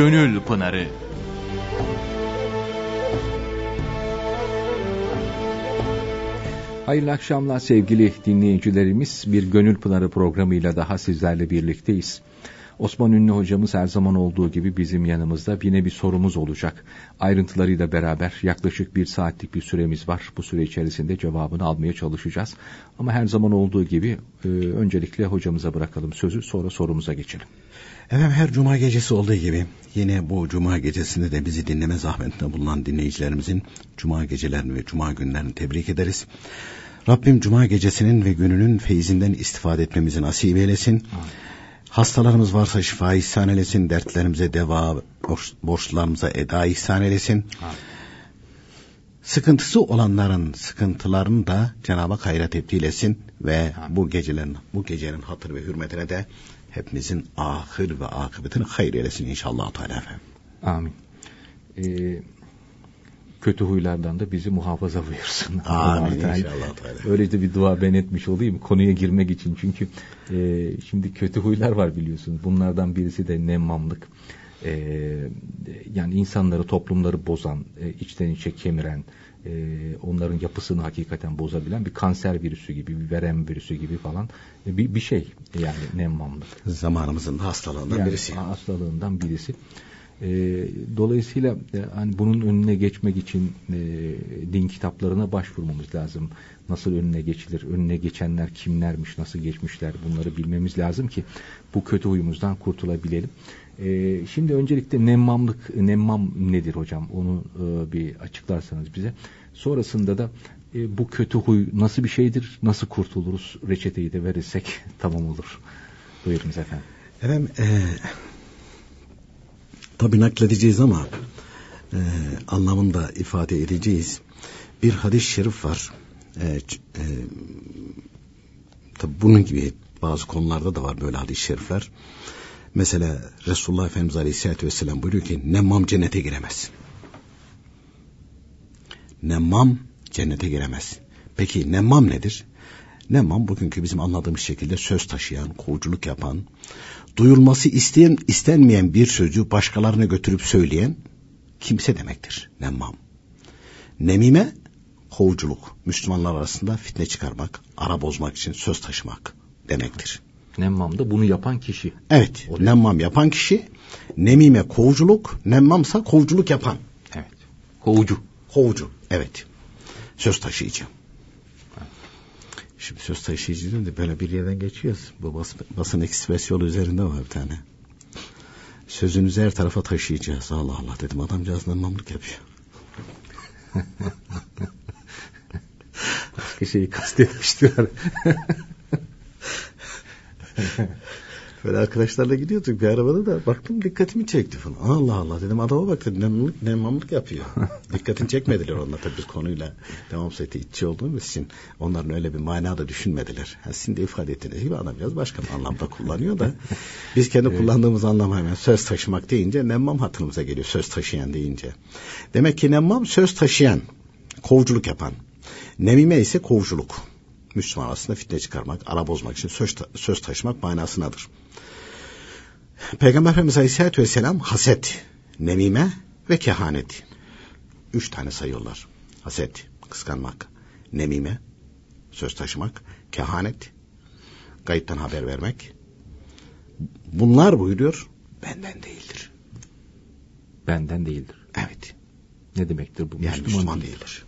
Gönül Pınarı Hayırlı akşamlar sevgili dinleyicilerimiz. Bir Gönül Pınarı programıyla daha sizlerle birlikteyiz. Osman Ünlü hocamız her zaman olduğu gibi bizim yanımızda yine bir sorumuz olacak. Ayrıntılarıyla beraber yaklaşık bir saatlik bir süremiz var. Bu süre içerisinde cevabını almaya çalışacağız. Ama her zaman olduğu gibi e, öncelikle hocamıza bırakalım sözü sonra sorumuza geçelim. Efendim her cuma gecesi olduğu gibi yine bu cuma gecesinde de bizi dinleme zahmetinde bulunan dinleyicilerimizin cuma gecelerini ve cuma günlerini tebrik ederiz. Rabbim cuma gecesinin ve gününün feyzinden istifade etmemizi nasip eylesin. Amin. Hastalarımız varsa şifa ihsan eylesin, dertlerimize deva, borç, borçlarımıza eda ihsan eylesin. Amin. Sıkıntısı olanların sıkıntılarını da Cenab-ı Hak hayra tebdil etsin ve Amin. bu gecelerin bu gecenin hatır ve hürmetine de hepimizin ahir ve akıbetini hayır eylesin inşallah Teala efendim. Amin. Ee, kötü huylardan da bizi muhafaza buyursun. Amin inşallah. Öyle de bir dua ben etmiş olayım konuya girmek için. Çünkü e, şimdi kötü huylar var biliyorsun. Bunlardan birisi de nemmamlık. E, yani insanları, toplumları bozan, e, içten içe kemiren, e, onların yapısını hakikaten bozabilen bir kanser virüsü gibi, bir verem virüsü gibi falan e, bir, bir şey yani nemmamlık. Zamanımızın da hastalığından yani, birisi. Hastalığından birisi. E, dolayısıyla e, hani bunun önüne geçmek için e, din kitaplarına başvurmamız lazım. Nasıl önüne geçilir, önüne geçenler kimlermiş, nasıl geçmişler bunları bilmemiz lazım ki bu kötü huyumuzdan kurtulabilelim. E, şimdi öncelikle nemmamlık, nemmam nedir hocam? Onu e, bir açıklarsanız bize. Sonrasında da e, bu kötü huy nasıl bir şeydir, nasıl kurtuluruz? Reçeteyi de verirsek tamam olur. Buyurunuz efendim. Efendim, e, tabi nakledeceğiz ama e, anlamında ifade edeceğiz. Bir hadis-i şerif var. E, e, tabi bunun gibi bazı konularda da var böyle hadis-i şerifler. Mesela Resulullah Efendimiz Aleyhisselatü Vesselam buyuruyor ki nemmam cennete giremez. Nemmam cennete giremez. Peki nemmam nedir? Nemmam bugünkü bizim anladığımız şekilde söz taşıyan, kovuculuk yapan, duyulması isteyen, istenmeyen bir sözü başkalarına götürüp söyleyen kimse demektir. Nemmam. Nemime kovuculuk. Müslümanlar arasında fitne çıkarmak, ara bozmak için söz taşımak demektir. Nemmam da bunu yapan kişi. Evet. O nemmam yapan kişi. Nemime kovuculuk. Nemmamsa kovuculuk yapan. Evet. Kovucu. Kovucu. Evet. Söz taşıyıcı. Şimdi söz taşıyıcı de böyle bir yerden geçiyoruz. Bu bas, basın ekspres yolu üzerinde var bir tane. Sözünüzü her tarafa taşıyacağız. Allah Allah dedim adamcağız nemmamlık yapıyor. Başka şeyi kastetmiştiler. Böyle arkadaşlarla gidiyorduk bir arabada da baktım dikkatimi çekti falan. Allah Allah dedim adama bak dedim nemamlık, yapıyor. Dikkatini çekmediler onunla tabii biz konuyla devam seti içi olduğumuz için onların öyle bir manada düşünmediler. Ha, sizin de ifade ettiğiniz gibi adam biraz başka bir anlamda kullanıyor da biz kendi evet. kullandığımız anlam hemen söz taşımak deyince nemmam hatırımıza geliyor söz taşıyan deyince. Demek ki nemmam söz taşıyan, kovuculuk yapan. Nemime ise kovuculuk. Müslüman arasında fitne çıkarmak, ara bozmak için söz, ta söz taşımak manasındadır. Peygamber Efendimiz Aleyhisselatü Vesselam haset, nemime ve kehanet. Üç tane sayıyorlar. Haset, kıskanmak, nemime, söz taşımak, kehanet, gayipten haber vermek. Bunlar buyuruyor, benden değildir. Benden değildir. Evet. Ne demektir bu? Yani Müslüman, Müslüman değildir. değildir.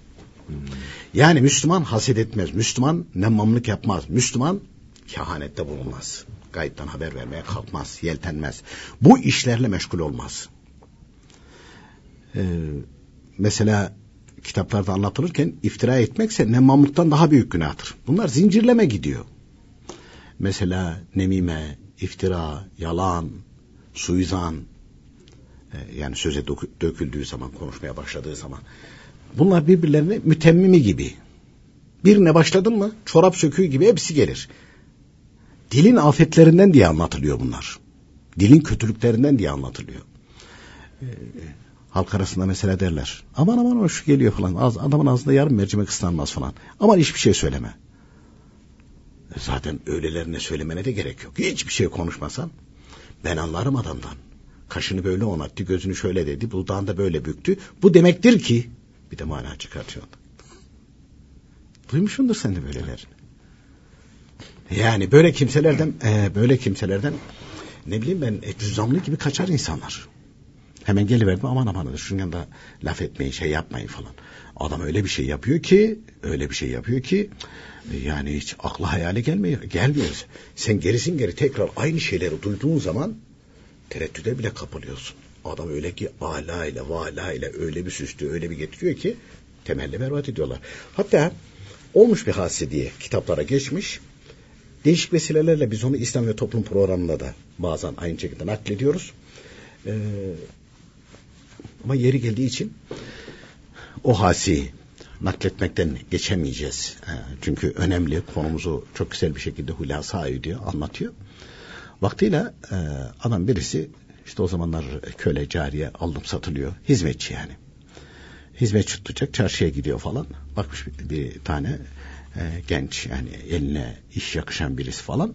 Yani Müslüman haset etmez. Müslüman nemmamlık yapmaz. Müslüman kehanette bulunmaz. Gayipten haber vermeye kalkmaz, yeltenmez. Bu işlerle meşgul olmaz. Ee, mesela kitaplarda anlatılırken iftira etmekse nemmamlıktan daha büyük günahtır. Bunlar zincirleme gidiyor. Mesela nemime, iftira, yalan, suizan, e, yani söze döküldüğü zaman, konuşmaya başladığı zaman Bunlar birbirlerine mütemmimi gibi. Birine başladın mı çorap söküğü gibi hepsi gelir. Dilin afetlerinden diye anlatılıyor bunlar. Dilin kötülüklerinden diye anlatılıyor. Ee, halk arasında mesela derler. Aman aman hoş geliyor falan. Az, adamın ağzında yarım mercimek ıslanmaz falan. Aman hiçbir şey söyleme. Zaten öylelerine söylemene de gerek yok. Hiçbir şey konuşmasan ben anlarım adamdan. Kaşını böyle onattı, gözünü şöyle dedi, dudağını da böyle büktü. Bu demektir ki bir de mana çıkartıyor. Duymuşsundur sen de böyleler. Yani böyle kimselerden e, böyle kimselerden ne bileyim ben e, cüzdanlı gibi kaçar insanlar. Hemen geliverdim aman aman şunun yanında laf etmeyin şey yapmayın falan. Adam öyle bir şey yapıyor ki öyle bir şey yapıyor ki yani hiç akla hayale gelmiyor. Gelmiyor. Sen gerisin geri tekrar aynı şeyleri duyduğun zaman tereddüde bile kapılıyorsun. Adam öyle ki ala ile vala ile öyle bir süslü öyle bir getiriyor ki temelli berbat ediyorlar. Hatta olmuş bir hadise diye kitaplara geçmiş. Değişik vesilelerle biz onu İslam ve Toplum programında da bazen aynı şekilde naklediyoruz. Ee, ama yeri geldiği için o hasi nakletmekten geçemeyeceğiz. Ee, çünkü önemli konumuzu çok güzel bir şekilde hulasa ediyor, anlatıyor. Vaktiyle e, adam birisi işte o zamanlar köle cariye aldım satılıyor. Hizmetçi yani. Hizmetçi tutacak çarşıya gidiyor falan. Bakmış bir, bir tane e, genç yani eline iş yakışan birisi falan.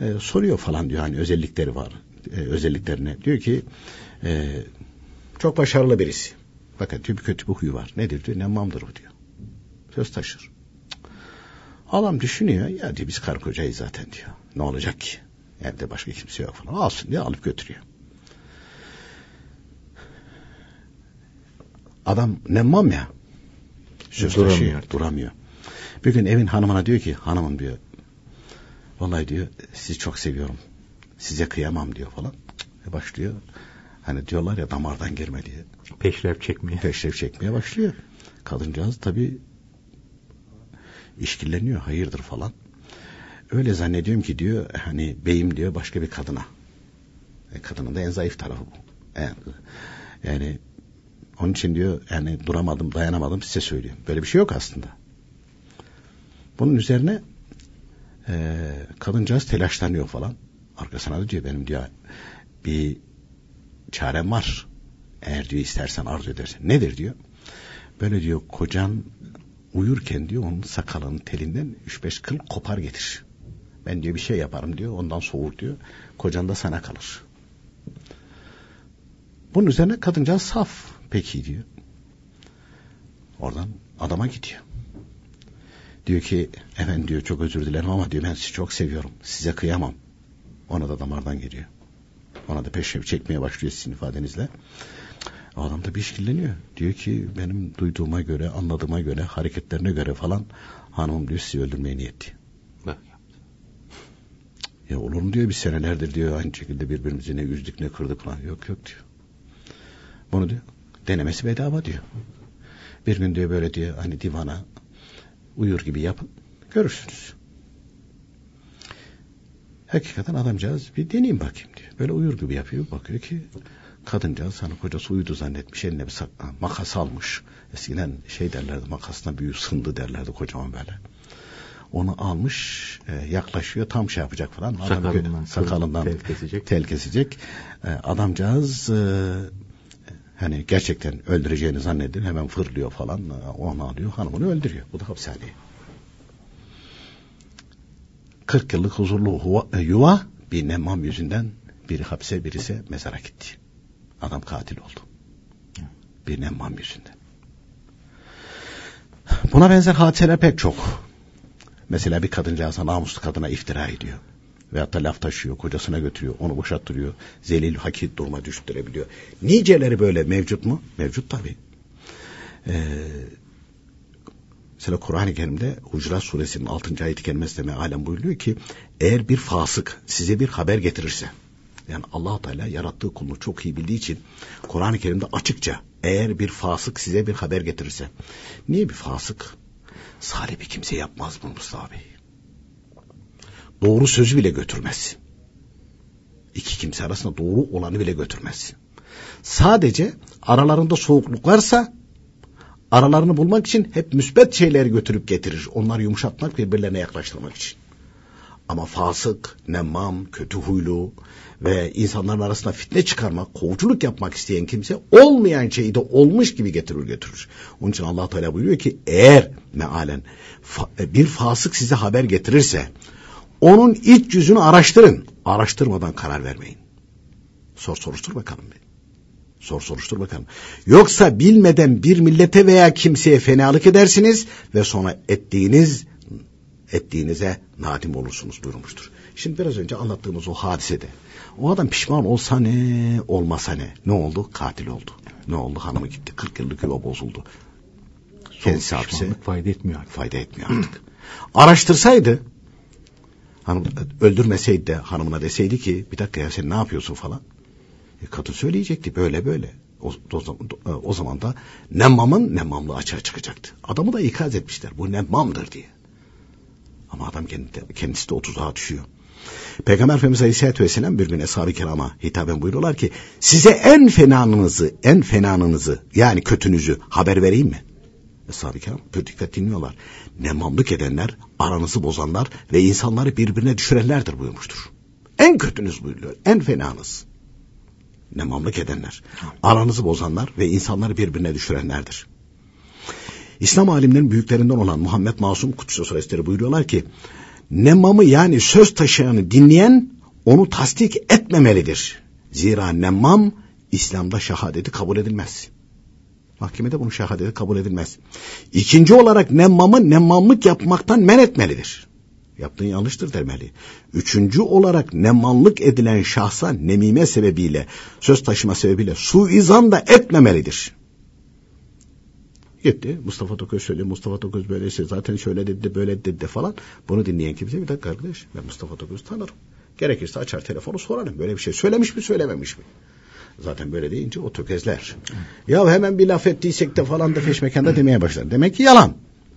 E, soruyor falan diyor hani özellikleri var. E, özelliklerine diyor ki e, çok başarılı birisi. Fakat diyor bir kötü bir huyu var. Nedir diyor nemmamdır bu diyor. Söz taşır. Adam düşünüyor ya diyor biz karı kocayız zaten diyor. Ne olacak ki? Evde başka kimse yok falan. Alsın diye alıp götürüyor. Adam nemmam ya. Söz duramıyor. Taşıyor, duramıyor. Bir gün evin hanımına diyor ki hanımım diyor. Vallahi diyor sizi çok seviyorum. Size kıyamam diyor falan. E başlıyor. Hani diyorlar ya damardan girme diye. Peşref çekmeye. Peşref çekmeye başlıyor. Kadıncağız tabii işkilleniyor hayırdır falan. Öyle zannediyorum ki diyor hani beyim diyor başka bir kadına. E, kadının da en zayıf tarafı bu. Yani, yani onun için diyor yani duramadım dayanamadım size söylüyorum. Böyle bir şey yok aslında. Bunun üzerine e, kadıncağız telaşlanıyor falan. Arkasına da diyor benim diyor bir çarem var. Eğer diyor istersen arzu edersen. Nedir diyor. Böyle diyor kocan uyurken diyor onun sakalının telinden üç beş kıl kopar getir. Ben diyor bir şey yaparım diyor ondan soğur diyor. Kocan da sana kalır. Bunun üzerine kadıncağız saf. Peki diyor. Oradan adama gidiyor. Diyor ki efendim diyor çok özür dilerim ama diyor ben sizi çok seviyorum. Size kıyamam. Ona da damardan geliyor. Ona da peşrev çekmeye başlıyor sizin ifadenizle. Adam da bir işkilleniyor. Diyor ki benim duyduğuma göre, anladığıma göre, hareketlerine göre falan hanımım diyor sizi öldürmeye niyetli. Ya olur mu diyor bir senelerdir diyor aynı şekilde birbirimizi ne üzdük ne kırdık falan. Yok yok diyor. Bunu diyor denemesi bedava diyor. Bir gün diyor böyle diyor hani divana uyur gibi yapın görürsünüz. Hakikaten adamcağız bir deneyeyim bakayım diyor. Böyle uyur gibi yapıyor bakıyor ki kadıncağız hani kocası uyudu zannetmiş eline bir makas almış. Eskiden şey derlerdi makasına büyü sındı derlerdi kocaman böyle onu almış e, yaklaşıyor tam şey yapacak falan. Sakalından, Adam, sakalından tel kesecek. Tel kesecek. E, adamcağız e, hani gerçekten öldüreceğini zannediyor hemen fırlıyor falan e, onu alıyor hanımını öldürüyor. Bu da hapishane. 40 yıllık huzurlu huva, e, yuva bir nemmam yüzünden biri hapse birisi mezara gitti. Adam katil oldu. Bir nemmam yüzünden. Buna benzer hadiseler pek çok. Mesela bir kadıncağıza namuslu kadına iftira ediyor. Veyahut da laf taşıyor, kocasına götürüyor, onu boşalttırıyor. Zelil hakit duruma düştürebiliyor. Niceleri böyle mevcut mu? Mevcut tabii. Ee, mesela Kur'an-ı Kerim'de Hucurat Suresinin 6. ayet-i kerimesinde mealen buyuruyor ki eğer bir fasık size bir haber getirirse yani allah Teala yarattığı kulunu çok iyi bildiği için Kur'an-ı Kerim'de açıkça eğer bir fasık size bir haber getirirse niye bir fasık? Salih bir kimse yapmaz bunu Mustafa Bey. Doğru sözü bile götürmez. İki kimse arasında doğru olanı bile götürmez. Sadece aralarında soğukluk varsa aralarını bulmak için hep müsbet şeyleri götürüp getirir. Onları yumuşatmak birbirlerine yaklaştırmak için. Ama fasık, nemmam, kötü huylu ve insanların arasında fitne çıkarmak, kovuculuk yapmak isteyen kimse olmayan şeyi de olmuş gibi getirir götürür. Onun için allah Teala buyuruyor ki eğer mealen e, bir fasık size haber getirirse onun iç yüzünü araştırın. Araştırmadan karar vermeyin. Sor soruştur bakalım bir. Sor soruştur bakalım. Yoksa bilmeden bir millete veya kimseye fenalık edersiniz ve sonra ettiğiniz ettiğinize nadim olursunuz buyurmuştur. Şimdi biraz önce anlattığımız o hadisede o adam pişman olsa ne olmasa ne ne oldu katil oldu. Ne oldu hanımı gitti 40 yıllık yuva bozuldu. Kendisi hapse fayda etmiyor. Fayda etmiyor artık. Araştırsaydı hanım öldürmeseydi de hanımına deseydi ki bir dakika ya sen ne yapıyorsun falan. E, kadın söyleyecekti böyle böyle. O, o, o zaman da Nemmam'ın Nemmamlığı açığa çıkacaktı. Adamı da ikaz etmişler. Bu Nemmam'dır diye. Ama adam kendi, kendisi de o tuzağa düşüyor. Peygamber Efendimiz Aleyhisselatü Vesselam bir gün Eshab-ı Kiram'a hitaben buyuruyorlar ki size en fenanınızı, en fenanınızı yani kötünüzü haber vereyim mi? Eshab-ı Kiram pür dikkat dinliyorlar. Nemamlık edenler, aranızı bozanlar ve insanları birbirine düşürenlerdir buyurmuştur. En kötünüz buyuruyor, en fenanız. Nemamlık edenler, aranızı bozanlar ve insanları birbirine düşürenlerdir. İslam alimlerin büyüklerinden olan Muhammed Masum Kutsu Suresileri buyuruyorlar ki Nemmamı yani söz taşıyanı dinleyen onu tasdik etmemelidir. Zira nemmam İslam'da şehadeti kabul edilmez. Mahkemede bunu şehadeti kabul edilmez. İkinci olarak nemmamı nemmamlık yapmaktan men etmelidir. Yaptığın yanlıştır demeli. Üçüncü olarak nemmanlık edilen şahsa nemime sebebiyle, söz taşıma sebebiyle suizan da etmemelidir. Gitti. Mustafa Toköz söylüyor. Mustafa Toköz böyleyse zaten şöyle dedi böyle dedi falan. Bunu dinleyen kimse bir dakika arkadaş. Ben Mustafa Toköz'ü tanırım. Gerekirse açar telefonu sorarım. Böyle bir şey söylemiş mi söylememiş mi? Zaten böyle deyince o tökezler. Ya hemen bir laf ettiysek de falan da feşmekanda demeye başlar. Demek ki yalan.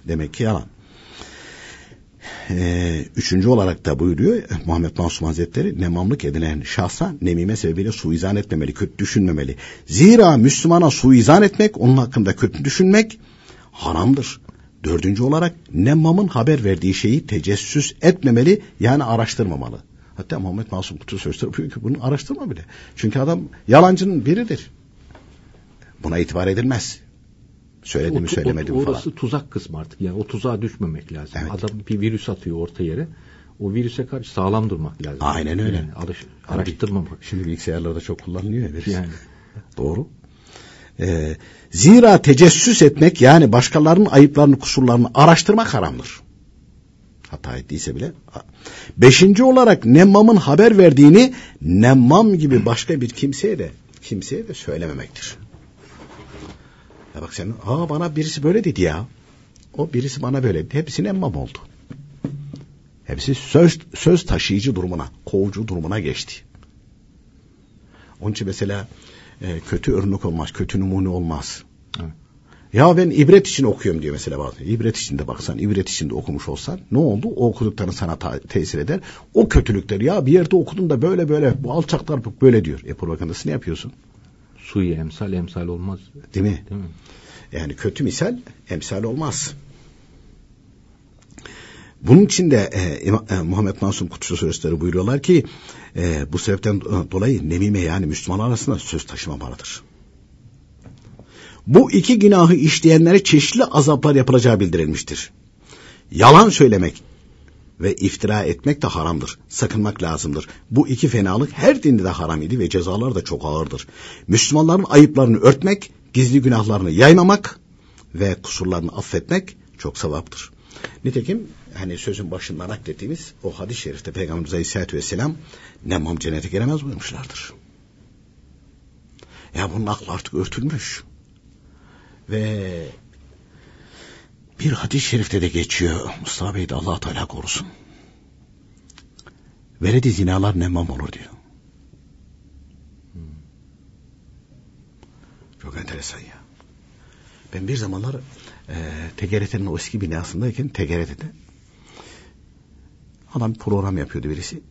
Demek ki yalan. Ee, üçüncü olarak da buyuruyor Muhammed Masum Hazretleri nemamlık edilen şahsa nemime sebebiyle suizan etmemeli, kötü düşünmemeli. Zira Müslümana suizan etmek, onun hakkında kötü düşünmek haramdır. Dördüncü olarak nemmamın haber verdiği şeyi tecessüs etmemeli yani araştırmamalı. Hatta Muhammed Masum Kutu Sözleri buyuruyor ki bunu araştırma bile. Çünkü adam yalancının biridir. Buna itibar edilmez. Söyledi mi söylemedi mi falan. Orası tuzak kısmı artık. Yani o tuzağa düşmemek lazım. Evet. Adam bir virüs atıyor orta yere. O virüse karşı sağlam durmak lazım. Aynen öyle. Yani alış, araştırmamak. Şimdi bilgisayarlarda çok kullanılıyor ya virüs. Yani. Doğru. Ee, zira tecessüs etmek yani başkalarının ayıplarını kusurlarını araştırmak haramdır. Hata ettiyse bile. Beşinci olarak Nemmam'ın haber verdiğini Nemmam gibi başka bir kimseye de kimseye de söylememektir. Ya bak sen, aa bana birisi böyle dedi ya. O birisi bana böyle dedi. Hepsine emmam oldu. Hepsi söz, söz taşıyıcı durumuna, kovucu durumuna geçti. Onun için mesela e, kötü örnek olmaz, kötü numune olmaz. Evet. Ya ben ibret için okuyorum diyor mesela bazen. İbret için de baksan, ibret için de okumuş olsan ne oldu? O okudukların sana tesir eder. O kötülükler ya bir yerde okudun da böyle böyle bu alçaklar böyle diyor. E propagandası ne yapıyorsun? Suyu emsal emsal olmaz. Değil mi? Değil mi? Yani kötü misal emsal olmaz. Bunun için de e, e, Muhammed Masum Kutsu Sözleri buyuruyorlar ki e, bu sebepten dolayı nemime yani Müslüman arasında söz taşımamalıdır. Bu iki günahı işleyenlere çeşitli azaplar yapılacağı bildirilmiştir. Yalan söylemek ve iftira etmek de haramdır. Sakınmak lazımdır. Bu iki fenalık her dinde de haram idi ve cezalar da çok ağırdır. Müslümanların ayıplarını örtmek, gizli günahlarını yaymamak ve kusurlarını affetmek çok sevaptır. Nitekim hani sözün başında naklettiğimiz o hadis-i şerifte Peygamberimiz Aleyhisselatü Vesselam nemmam cennete giremez buyurmuşlardır. Ya bunun aklı artık örtülmüş. Ve bir hadis-i şerifte de geçiyor. Mustafa Bey de allah Teala korusun. Veledi zinalar nemmam olur diyor. Çok enteresan ya. Ben bir zamanlar e, TGRT'nin o eski binasındayken TGRT'de adam program yapıyordu birisi.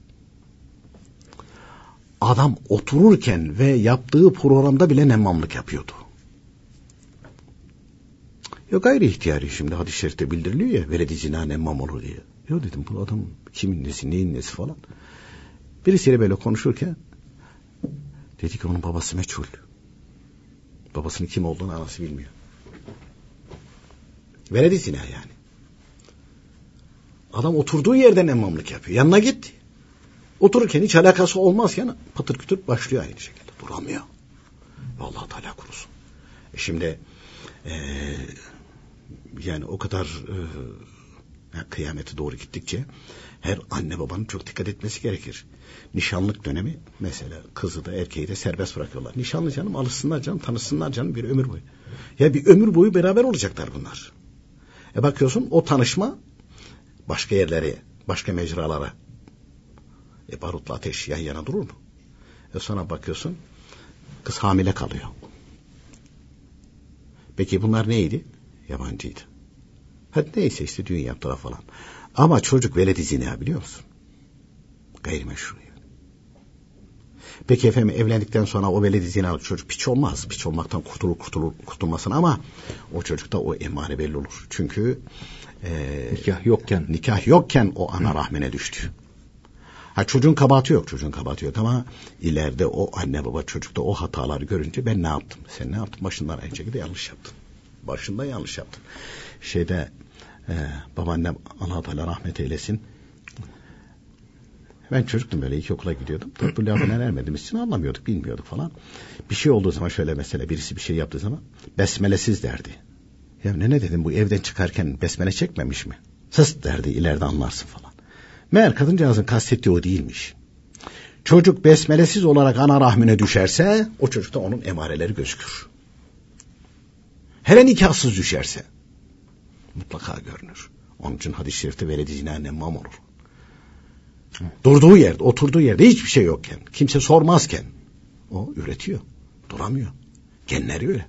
Adam otururken ve yaptığı programda bile nemmamlık yapıyordu. Yok gayri ihtiyari şimdi hadis-i şerifte bildiriliyor ya veledi zina nemmam olur diye. Yok dedim bu adam kimin nesi neyin nesi falan. Birisiyle böyle konuşurken dedi ki onun babası meçhul. Babasının kim olduğunu anası bilmiyor. Veledi zina yani. Adam oturduğu yerden emmamlık yapıyor. Yanına git. Otururken hiç alakası olmazken patır kütür başlıyor aynı şekilde. Duramıyor. Allah Teala kurusun. E şimdi e, yani o kadar e, kıyamete doğru gittikçe her anne babanın çok dikkat etmesi gerekir. Nişanlık dönemi mesela kızı da erkeği de serbest bırakıyorlar. Nişanlı canım alışsınlar canım tanışsınlar canım bir ömür boyu. Ya bir ömür boyu beraber olacaklar bunlar. E bakıyorsun o tanışma başka yerlere, başka mecralara. E barutla ateş yan yana durur mu? E sonra bakıyorsun kız hamile kalıyor. Peki bunlar neydi? Yabancıydı. Hadi neyse işte düğün yaptılar falan. Ama çocuk veledi zina biliyor musun? Gayrimeşru. Peki efendim evlendikten sonra o veledi zinalık çocuk piç olmaz. Piç olmaktan kurtulur kurtulur kurtulmasın ama o çocukta o emane belli olur. Çünkü e, nikah yokken nikah yokken o ana rahmine düştü. Ha çocuğun kabahati yok, çocuğun kabahati yok ama ileride o anne baba çocukta o hataları görünce ben ne yaptım? Sen ne yaptın? Başından aynı şekilde yanlış yaptın. Başında yanlış yaptın. Şeyde e, babaannem Allah Teala rahmet eylesin. Ben çocuktum böyle ilk okula gidiyordum. Tabi bu lafı ermediğimiz için anlamıyorduk, bilmiyorduk falan. Bir şey olduğu zaman şöyle mesela birisi bir şey yaptığı zaman besmelesiz derdi. Ya ne ne dedim bu evden çıkarken besmele çekmemiş mi? Sus derdi ileride anlarsın falan. Meğer kadıncağızın kastettiği o değilmiş. Çocuk besmelesiz olarak ana rahmine düşerse o çocukta onun emareleri gözükür. Hele nikahsız düşerse mutlaka görünür. Onun için hadis-i şerifte veledi zina nemmam olur. Durduğu yerde, oturduğu yerde hiçbir şey yokken, kimse sormazken o üretiyor. Duramıyor. Genleri öyle.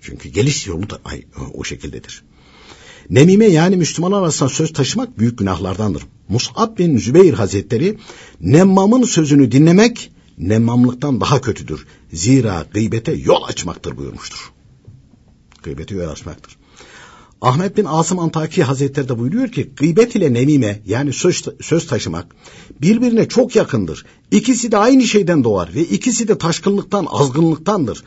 Çünkü geliş yolu da ay, o şekildedir. Nemime yani Müslümanlar arasında söz taşımak büyük günahlardandır. Mus'ab bin Zübeyir Hazretleri nemmamın sözünü dinlemek nemmamlıktan daha kötüdür. Zira gıybete yol açmaktır buyurmuştur. Gıybete yol açmaktır. Ahmet bin Asım Antaki Hazretleri de buyuruyor ki gıybet ile nemime yani söz, söz taşımak birbirine çok yakındır. İkisi de aynı şeyden doğar ve ikisi de taşkınlıktan, azgınlıktandır.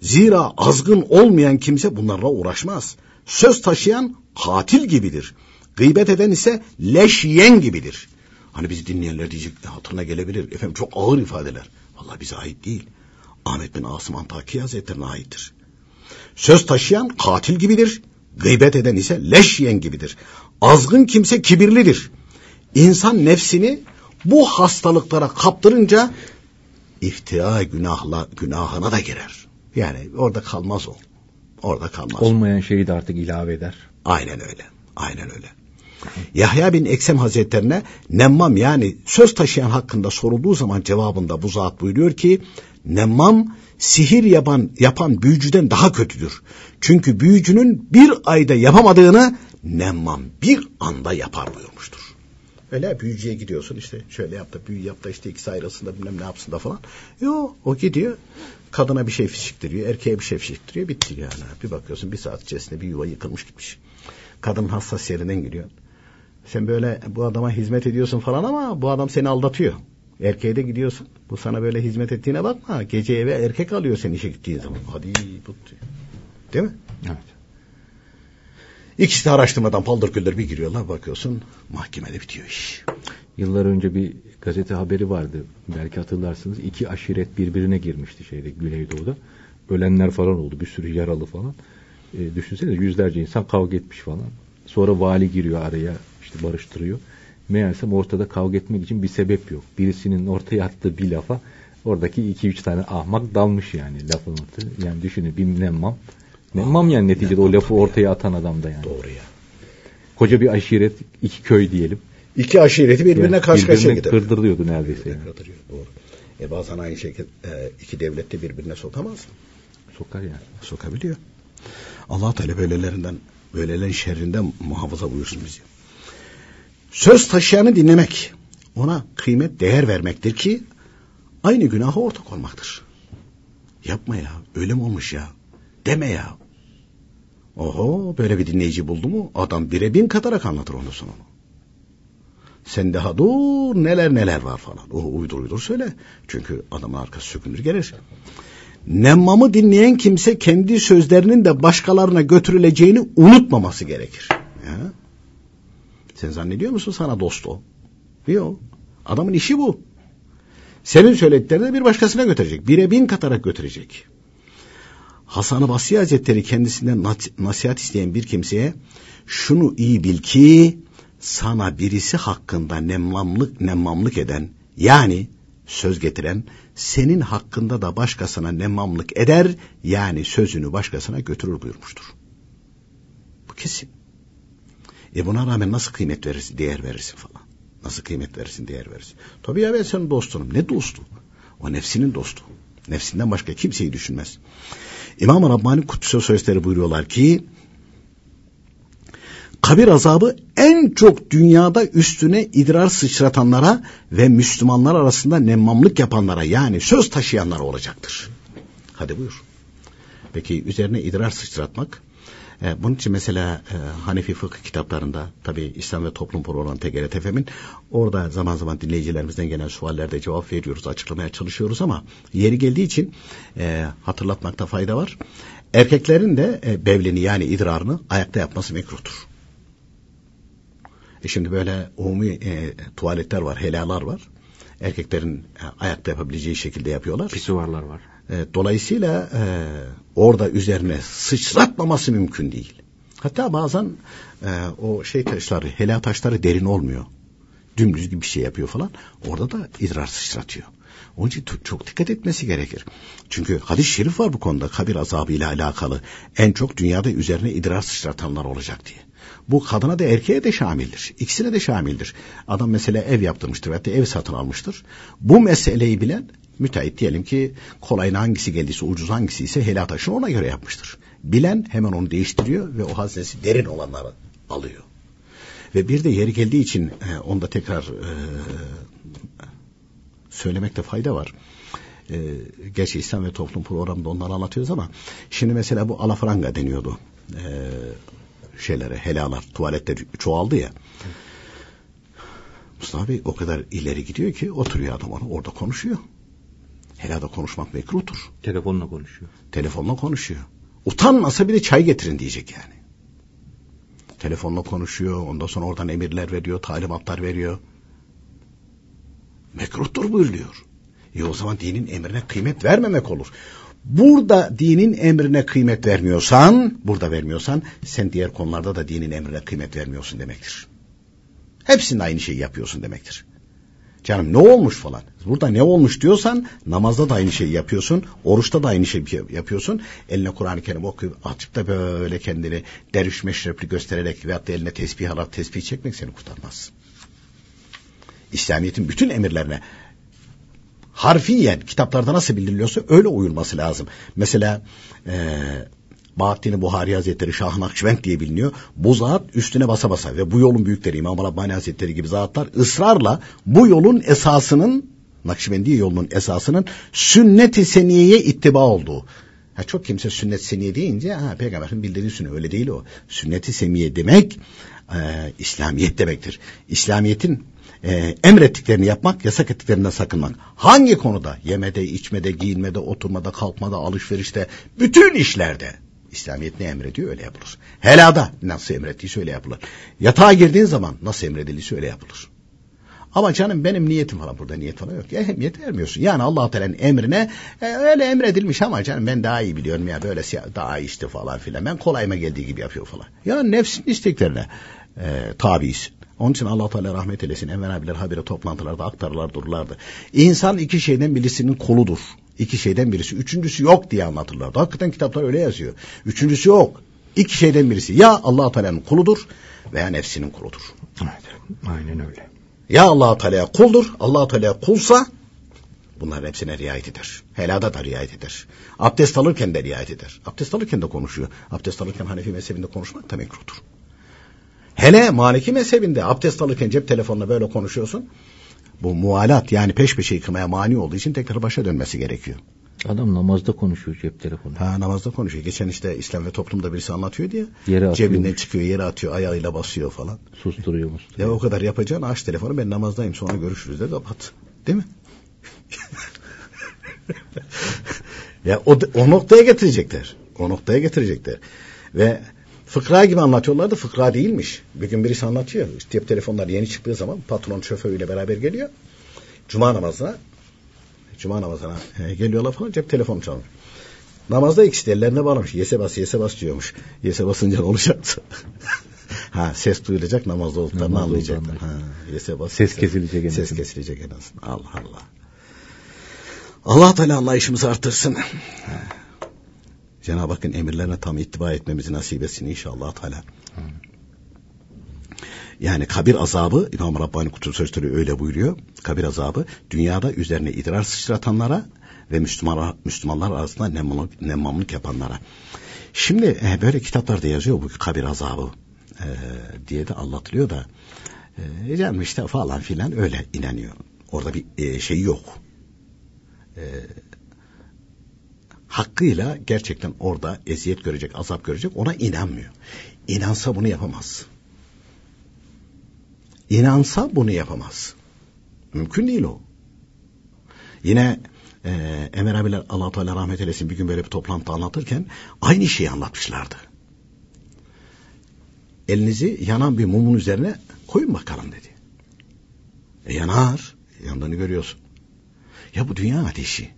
Zira azgın olmayan kimse bunlarla uğraşmaz. Söz taşıyan katil gibidir. Gıybet eden ise leş yiyen gibidir. Hani bizi dinleyenler diyecek hatırına gelebilir. Efendim çok ağır ifadeler. Vallahi bize ait değil. Ahmet bin Asım Antaki Hazretleri'ne aittir. Söz taşıyan katil gibidir. Gıybet eden ise leş yiyen gibidir. Azgın kimse kibirlidir. İnsan nefsini bu hastalıklara kaptırınca iftira günahla günahına da girer. Yani orada kalmaz o. Orada kalmaz. Olmayan şeyi de artık ilave eder. Aynen öyle. Aynen öyle. Yahya bin Eksem Hazretlerine nemmam yani söz taşıyan hakkında sorulduğu zaman cevabında bu zat buyuruyor ki nemmam sihir yapan, yapan büyücüden daha kötüdür. Çünkü büyücünün bir ayda yapamadığını nemmam bir anda yapar buyurmuştur. Öyle büyücüye gidiyorsun işte şöyle yap da büyü yap da işte ikisi ayrılsın da bilmem ne yapsın da falan. Yo o gidiyor kadına bir şey fişiktiriyor erkeğe bir şey fişiktiriyor bitti yani. Bir bakıyorsun bir saat içerisinde bir yuva yıkılmış gitmiş. Kadın hassas yerinden giriyor. Sen böyle bu adama hizmet ediyorsun falan ama bu adam seni aldatıyor. Erkeğe de gidiyorsun. Bu sana böyle hizmet ettiğine bakma. Gece eve erkek alıyor seni işe gittiğin zaman. Hadi bu Değil mi? Evet. İkisi de araştırmadan paldır küldür bir giriyorlar bakıyorsun mahkemede bitiyor iş. Yıllar önce bir gazete haberi vardı. Belki hatırlarsınız. İki aşiret birbirine girmişti şeyde Güneydoğu'da. Ölenler falan oldu. Bir sürü yaralı falan. E, düşünsene yüzlerce insan kavga etmiş falan. Sonra vali giriyor araya işte barıştırıyor. Meğersem ortada kavga etmek için bir sebep yok. Birisinin ortaya attığı bir lafa oradaki iki üç tane ahmak dalmış yani lafın atı. Yani düşünün bir nemmam. Nemmam yani neticede o lafı ortaya atan adam da yani. Doğru ya. Koca bir aşiret, iki köy diyelim. İki aşireti birbirine yani karşı karşıya gider. Kırdırıyordu neredeyse. Yani. Kırdırıyor, doğru. E bazen aynı şekilde e, iki devlet de birbirine sokamaz. Sokar yani. Sokabiliyor. Allah Teala böylelerinden, böylelerin şerrinden muhafaza buyursun bizi. Söz taşıyanı dinlemek, ona kıymet, değer vermektir ki aynı günaha ortak olmaktır. Yapma ya, öyle mi olmuş ya? Deme ya. Oho, böyle bir dinleyici buldu mu adam bire bin katarak anlatır onu sonunu. Sen daha dur neler neler var falan. O uydur uydur söyle. Çünkü adamın arkası sökülür gelir. Nemmamı dinleyen kimse kendi sözlerinin de başkalarına götürüleceğini unutmaması gerekir. Sen zannediyor musun sana dost o? Yok. Adamın işi bu. Senin söylediklerini bir başkasına götürecek. Bire bin katarak götürecek. Hasan-ı Basri Hazretleri kendisinden nasihat isteyen bir kimseye şunu iyi bil ki sana birisi hakkında nemmamlık nemmamlık eden yani söz getiren senin hakkında da başkasına nemmamlık eder yani sözünü başkasına götürür buyurmuştur. Bu kesin. E buna rağmen nasıl kıymet verirsin, değer verirsin falan. Nasıl kıymet verirsin, değer verirsin. Tabii ya ben senin dostunum. Ne dostu? O nefsinin dostu. Nefsinden başka kimseyi düşünmez. İmam-ı Rabbani Kutsal Sözleri buyuruyorlar ki kabir azabı en çok dünyada üstüne idrar sıçratanlara ve Müslümanlar arasında nemmamlık yapanlara yani söz taşıyanlara olacaktır. Hadi buyur. Peki üzerine idrar sıçratmak e, bunun için mesela e, Hanefi fıkıh kitaplarında tabi İslam ve Toplum Programı TGRT orada zaman zaman dinleyicilerimizden gelen suallerde cevap veriyoruz, açıklamaya çalışıyoruz ama yeri geldiği için e, hatırlatmakta fayda var. Erkeklerin de e, bevlini yani idrarını ayakta yapması mekruhtur. E şimdi böyle umumi e, tuvaletler var, helalar var. Erkeklerin e, ayakta yapabileceği şekilde yapıyorlar. Pisuvarlar var. E, dolayısıyla e, orada üzerine sıçratmaması mümkün değil. Hatta bazen e, o şey taşları, hela taşları derin olmuyor. Dümdüz gibi bir şey yapıyor falan. Orada da idrar sıçratıyor. Onun için çok dikkat etmesi gerekir. Çünkü hadis-i şerif var bu konuda kabir azabı ile alakalı. En çok dünyada üzerine idrar sıçratanlar olacak diye. Bu kadına da erkeğe de şamildir. İkisine de şamildir. Adam mesela ev yaptırmıştır da ev satın almıştır. Bu meseleyi bilen müteahhit diyelim ki kolayına hangisi geldiyse ucuz hangisi ise helal taşını ona göre yapmıştır. Bilen hemen onu değiştiriyor ve o haznesi derin olanları alıyor. Ve bir de yeri geldiği için e, onu da tekrar e, söylemekte fayda var. E, gerçi İslam ve Toplum programında onları anlatıyoruz ama şimdi mesela bu alafranga deniyordu. E, şeylere, helalar, tuvaletler çoğaldı ya. Mustafa Bey o kadar ileri gidiyor ki oturuyor adam onu orada konuşuyor. Helada konuşmak mekruhtur. Telefonla konuşuyor. Telefonla konuşuyor. Utanmasa bir de çay getirin diyecek yani. Telefonla konuşuyor. Ondan sonra oradan emirler veriyor, talimatlar veriyor. Mekruhtur buyuruyor. E o zaman dinin emrine kıymet vermemek olur. Burada dinin emrine kıymet vermiyorsan, burada vermiyorsan sen diğer konularda da dinin emrine kıymet vermiyorsun demektir. Hepsinde aynı şeyi yapıyorsun demektir. Canım ne olmuş falan. Burada ne olmuş diyorsan namazda da aynı şeyi yapıyorsun. Oruçta da aynı şeyi yapıyorsun. Eline Kur'an-ı Kerim okuyup açıp da böyle kendini derviş meşrepli göstererek veyahut da eline tesbih alıp tesbih çekmek seni kurtarmaz. İslamiyet'in bütün emirlerine harfiyen kitaplarda nasıl bildiriliyorsa öyle uyulması lazım. Mesela e, Bahattin Buhari Hazretleri Şah Nakşibend diye biliniyor. Bu zat üstüne basa basa ve bu yolun büyükleri İmam Rabbani Hazretleri gibi zatlar ısrarla bu yolun esasının Nakşibendiye yolunun esasının sünnet-i seniyeye ittiba olduğu. Ha, çok kimse sünnet seniye deyince ha, peygamberin bildirdiği sünnet öyle değil o. Sünnet-i seniye demek e, İslamiyet demektir. İslamiyet'in e, emrettiklerini yapmak, yasak ettiklerinden sakınmak. Hangi konuda? Yemede, içmede, giyinmede, oturmada, kalkmada, alışverişte, bütün işlerde. İslamiyet ne emrediyor öyle yapılır. Helada nasıl emrettiyse öyle yapılır. Yatağa girdiğin zaman nasıl emredildiyse öyle yapılır. Ama canım benim niyetim falan burada niyet falan yok. Ehemmiyet vermiyorsun. Yani allah Teala'nın emrine e, öyle emredilmiş ama canım ben daha iyi biliyorum ya böyle daha iyi işte falan filan. Ben kolayıma geldiği gibi yapıyor falan. Ya nefsin isteklerine e, tabiiz. Onun için allah Teala rahmet eylesin. Enver abiler habire toplantılarda aktarırlar dururlardı. İnsan iki şeyden birisinin koludur. İki şeyden birisi. Üçüncüsü yok diye anlatırlardı. Hakikaten kitaplar öyle yazıyor. Üçüncüsü yok. İki şeyden birisi. Ya allah Teala'nın kuludur veya nefsinin kuludur. Evet, aynen öyle. Ya allah Teala kuldur. allah Teala kulsa bunların hepsine riayet eder. Helada da riayet eder. Abdest alırken de riayet eder. Abdest alırken de konuşuyor. Abdest alırken Hanefi mezhebinde konuşmak da mekruhtur. Hele Maliki mezhebinde abdest alırken cep telefonla böyle konuşuyorsun. Bu mualat yani peş peşe yıkımaya mani olduğu için tekrar başa dönmesi gerekiyor. Adam namazda konuşuyor cep telefonu. Ha namazda konuşuyor. Geçen işte İslam ve toplumda birisi anlatıyor diye. Yere cebinden çıkıyor, yere atıyor, ayağıyla basıyor falan. Susturuyor musturuyor. Ya o kadar yapacaksın aç telefonu ben namazdayım sonra görüşürüz de kapat. Değil mi? ya o, o noktaya getirecekler. O noktaya getirecekler. Ve fıkra gibi anlatıyorlardı. Fıkra değilmiş. Bir gün birisi anlatıyor. Cep telefonlar yeni çıktığı zaman patron şoförüyle beraber geliyor. Cuma namazına Cuma namazına geliyorlar falan cep telefonu çalmış. Namazda ikisi de ellerine bağlamış. Yese bas yese bas diyormuş. Yese basınca ne olacak? ha ses duyulacak namazda olduklarını Namaz anlayacaklar. Ha, yese bas. Ses kesilecek en Ses kesilecek en azından. Allah Allah. Allah Teala anlayışımızı artırsın. Cenab-ı Hakk'ın emirlerine tam ittiba etmemizi nasip etsin inşallah Teala. Yani kabir azabı İmam Rabbani Kutul Sözleri öyle buyuruyor. Kabir azabı dünyada üzerine idrar sıçratanlara ve Müslümanlar, Müslümanlar arasında nemmamlık, nemmamlık yapanlara. Şimdi e, böyle kitaplarda yazıyor bu kabir azabı e, diye de anlatılıyor da e, canım işte falan filan öyle inanıyor. Orada bir e, şey yok. E, hakkıyla gerçekten orada eziyet görecek, azap görecek ona inanmıyor. İnansa bunu yapamaz. İnansa bunu yapamaz. Mümkün değil o. Yine e, Emer abiler Allah Teala rahmet eylesin bir gün böyle bir toplantıda anlatırken aynı şeyi anlatmışlardı. Elinizi yanan bir mumun üzerine koyun bakalım dedi. E yanar. Yandığını görüyorsun. Ya bu dünya ateşi.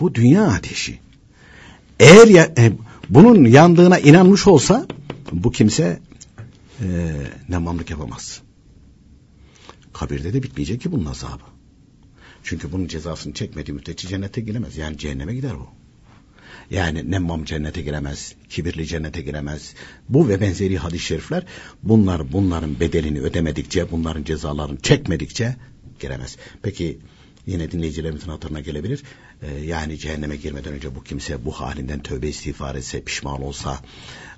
Bu dünya ateşi. Eğer ya, e, bunun yandığına inanmış olsa bu kimse e, nemamlık yapamaz. Kabirde de bitmeyecek ki bunun azabı. Çünkü bunun cezasını çekmediği müddetçe cennete giremez. Yani cehenneme gider bu. Yani nemmam cennete giremez, kibirli cennete giremez. Bu ve benzeri hadis-i şerifler bunlar bunların bedelini ödemedikçe, bunların cezalarını çekmedikçe giremez. Peki yine dinleyicilerimizin hatırına gelebilir. Ee, yani cehenneme girmeden önce bu kimse bu halinden tövbe istiğfar etse, pişman olsa,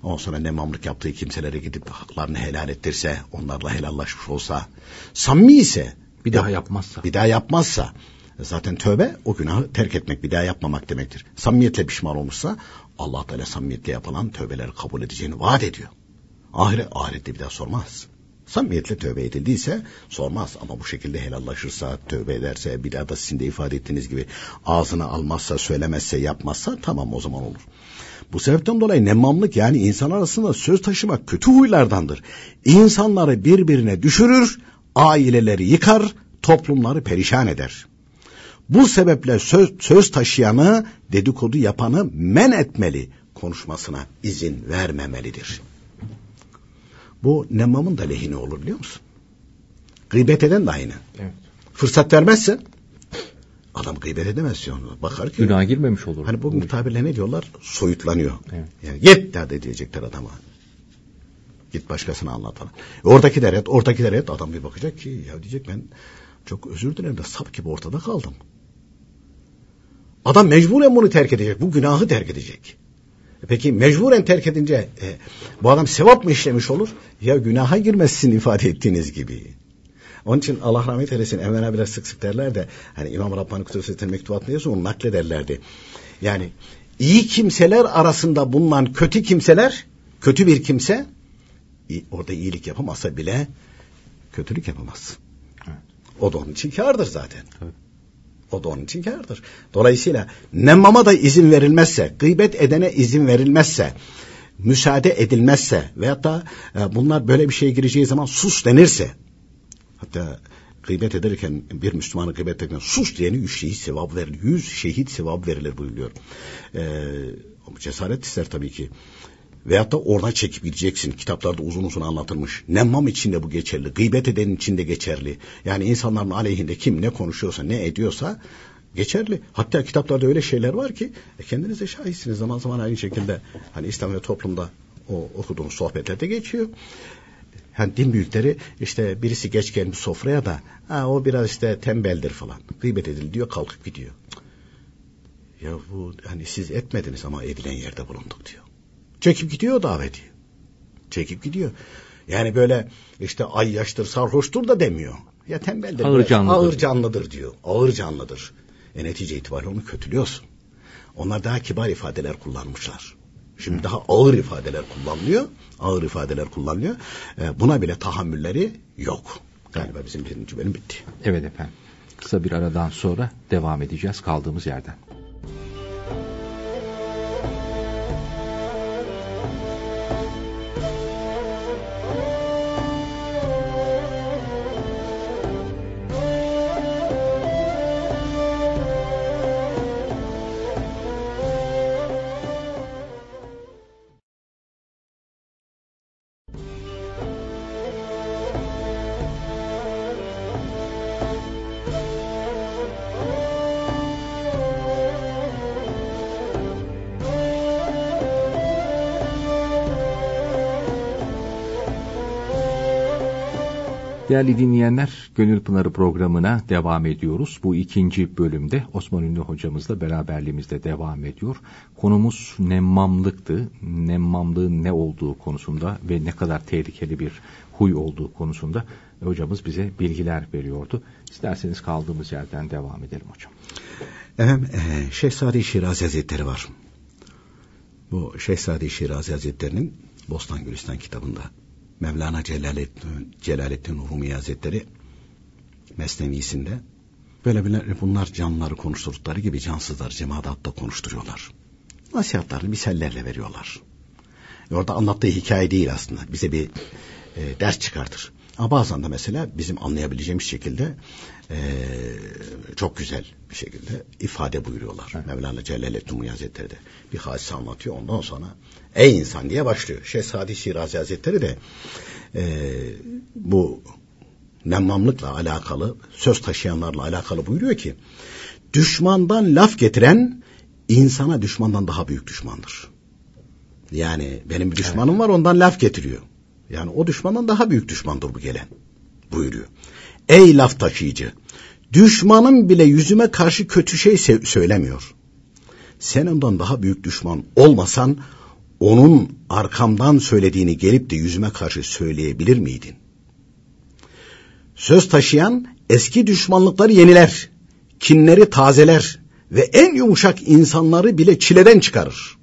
ondan sonra nemamlık yaptığı kimselere gidip haklarını helal ettirse, onlarla helallaşmış olsa, samimi ise, bir daha yapmazsa, bir daha yapmazsa, zaten tövbe o günahı terk etmek, bir daha yapmamak demektir. Samimiyetle pişman olmuşsa, Allah Teala samimiyetle yapılan tövbeleri kabul edeceğini vaat ediyor. Ahiret, ahirette bir daha sormaz samimiyetle tövbe edildiyse sormaz ama bu şekilde helallaşırsa, tövbe ederse, bir daha da sizin de ifade ettiğiniz gibi ağzına almazsa, söylemezse, yapmazsa tamam o zaman olur. Bu sebepten dolayı nemmamlık yani insan arasında söz taşımak kötü huylardandır. İnsanları birbirine düşürür, aileleri yıkar, toplumları perişan eder. Bu sebeple söz, söz taşıyanı, dedikodu yapanı men etmeli, konuşmasına izin vermemelidir. Bu nemmamın da lehine olur biliyor musun? Gıybet eden de aynı. Evet. Fırsat vermezse adam gıybet edemez diyor. Bakar ki. Günah girmemiş olur. Hani bugün tabirle ne diyorlar? Soyutlanıyor. Evet. Yani git de diyecekler adama. Git başkasına anlat falan. E, oradaki de red, oradaki de red. Adam bir bakacak ki ya diyecek ben çok özür dilerim de sap gibi ortada kaldım. Adam mecburen bunu terk edecek. Bu günahı terk edecek. Peki mecburen terk edince e, bu adam sevap mı işlemiş olur? Ya günaha girmezsin ifade ettiğiniz gibi. Onun için Allah rahmet eylesin Enver abiler sık sık derler de hani İmam Rabbani Kutlusu'nun mektubatını yazıyor onu naklederlerdi. Yani iyi kimseler arasında bulunan kötü kimseler kötü bir kimse orada iyilik yapamazsa bile kötülük yapamaz. Evet. O da onun için kardır zaten. Evet. O da onun için kârdır. Dolayısıyla nemmama da izin verilmezse, gıybet edene izin verilmezse, müsaade edilmezse veyahut da e, bunlar böyle bir şeye gireceği zaman sus denirse, hatta gıybet ederken bir Müslümanı gıybet ederken sus diyeni yüz şehit sevabı verilir. Yüz şehit sevabı verilir buyuruyor. Ee, cesaret ister tabii ki. Veyahut da oradan çekip gideceksin. Kitaplarda uzun uzun anlatılmış. Nemmam için de bu geçerli. Gıybet edenin için de geçerli. Yani insanların aleyhinde kim ne konuşuyorsa ne ediyorsa geçerli. Hatta kitaplarda öyle şeyler var ki e, kendiniz de şahitsiniz. Zaman zaman aynı şekilde hani İslam ve toplumda o okuduğumuz sohbetlerde geçiyor. Yani din büyükleri işte birisi geç gelmiş sofraya da ha, o biraz işte tembeldir falan. Gıybet edildi diyor kalkıp gidiyor. Ya bu hani siz etmediniz ama edilen yerde bulunduk diyor. Çekip gidiyor daveti. Çekip gidiyor. Yani böyle işte ay yaştır sarhoştur da demiyor. Ya tembeldir. Ağır canlıdır. Ağır canlıdır diyor. Ağır canlıdır. E netice itibariyle onu kötülüyorsun. Onlar daha kibar ifadeler kullanmışlar. Şimdi daha ağır ifadeler kullanılıyor. Ağır ifadeler kullanılıyor. E, buna bile tahammülleri yok. Galiba bizim birinci bölüm bitti. Evet efendim. Kısa bir aradan sonra devam edeceğiz kaldığımız yerden. Değerli dinleyenler, Gönül Pınarı programına devam ediyoruz. Bu ikinci bölümde Osman Ünlü hocamızla beraberliğimizde devam ediyor. Konumuz nemmamlıktı. Nemmamlığın ne olduğu konusunda ve ne kadar tehlikeli bir huy olduğu konusunda hocamız bize bilgiler veriyordu. İsterseniz kaldığımız yerden devam edelim hocam. Efendim, e, Şehzade Şirazi Hazretleri var. Bu Şehzade Şirazi Hazretleri'nin Bostan Gülistan kitabında Mevlana Celaleddin, Celaleddin Rumi Hazretleri Mesnevisinde böyle bir bunlar canlıları konuşturdukları gibi cansızlar cemaat konuşturuyorlar. Nasihatlarını misallerle veriyorlar. Orada anlattığı hikaye değil aslında. Bize bir e, ders çıkartır. Ama bazen de mesela bizim anlayabileceğimiz şekilde e, çok güzel bir şekilde ifade buyuruyorlar. Evet. Mevlana Celaleddin Hazretleri de bir hadise anlatıyor. Ondan sonra ey insan diye başlıyor. Şehzade Şirazi Hazretleri de e, bu nemmamlıkla alakalı söz taşıyanlarla alakalı buyuruyor ki düşmandan laf getiren insana düşmandan daha büyük düşmandır. Yani benim bir düşmanım evet. var ondan laf getiriyor. Yani o düşmandan daha büyük düşmandır bu gelen buyuruyor. Ey laf taşıyıcı düşmanım bile yüzüme karşı kötü şey söylemiyor. Sen ondan daha büyük düşman olmasan onun arkamdan söylediğini gelip de yüzüme karşı söyleyebilir miydin? Söz taşıyan eski düşmanlıkları yeniler, kinleri tazeler ve en yumuşak insanları bile çileden çıkarır.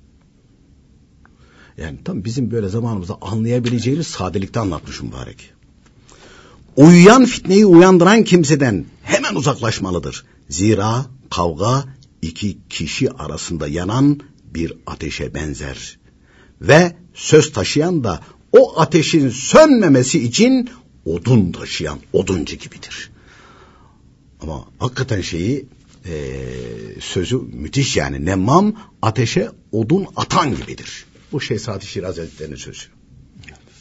Yani tam bizim böyle zamanımızda anlayabileceğimiz sadelikte anlatmış mübarek. Uyuyan fitneyi uyandıran kimseden hemen uzaklaşmalıdır. Zira kavga iki kişi arasında yanan bir ateşe benzer. Ve söz taşıyan da o ateşin sönmemesi için odun taşıyan oduncu gibidir. Ama hakikaten şeyi e, sözü müthiş yani. Nemmam ateşe odun atan gibidir. Bu Şehzade Şiraz Hazretleri'nin sözü.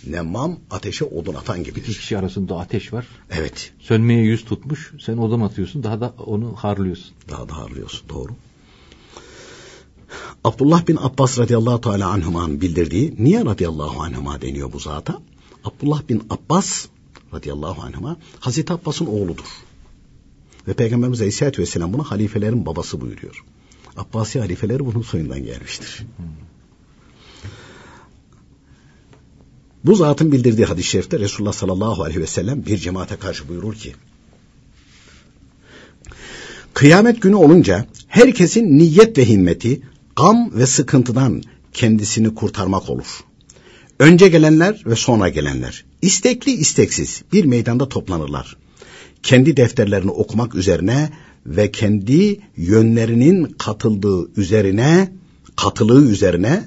Nemmam ateşe odun atan gibidir. İki kişi arasında ateş var. Evet. Sönmeye yüz tutmuş. Sen odun atıyorsun. Daha da onu harlıyorsun. Daha da harlıyorsun. Doğru. Abdullah bin Abbas radıyallahu teala anhuman bildirdiği niye radıyallahu anhuma deniyor bu zata? Abdullah bin Abbas radıyallahu anhuma Hazreti Abbas'ın oğludur. Ve Peygamberimiz Aleyhisselatü Vesselam buna halifelerin babası buyuruyor. Abbasi halifeleri bunun soyundan gelmiştir. Bu zatın bildirdiği hadis-i şerifte Resulullah sallallahu aleyhi ve sellem bir cemaate karşı buyurur ki Kıyamet günü olunca herkesin niyet ve himmeti gam ve sıkıntıdan kendisini kurtarmak olur. Önce gelenler ve sonra gelenler istekli isteksiz bir meydanda toplanırlar. Kendi defterlerini okumak üzerine ve kendi yönlerinin katıldığı üzerine katılığı üzerine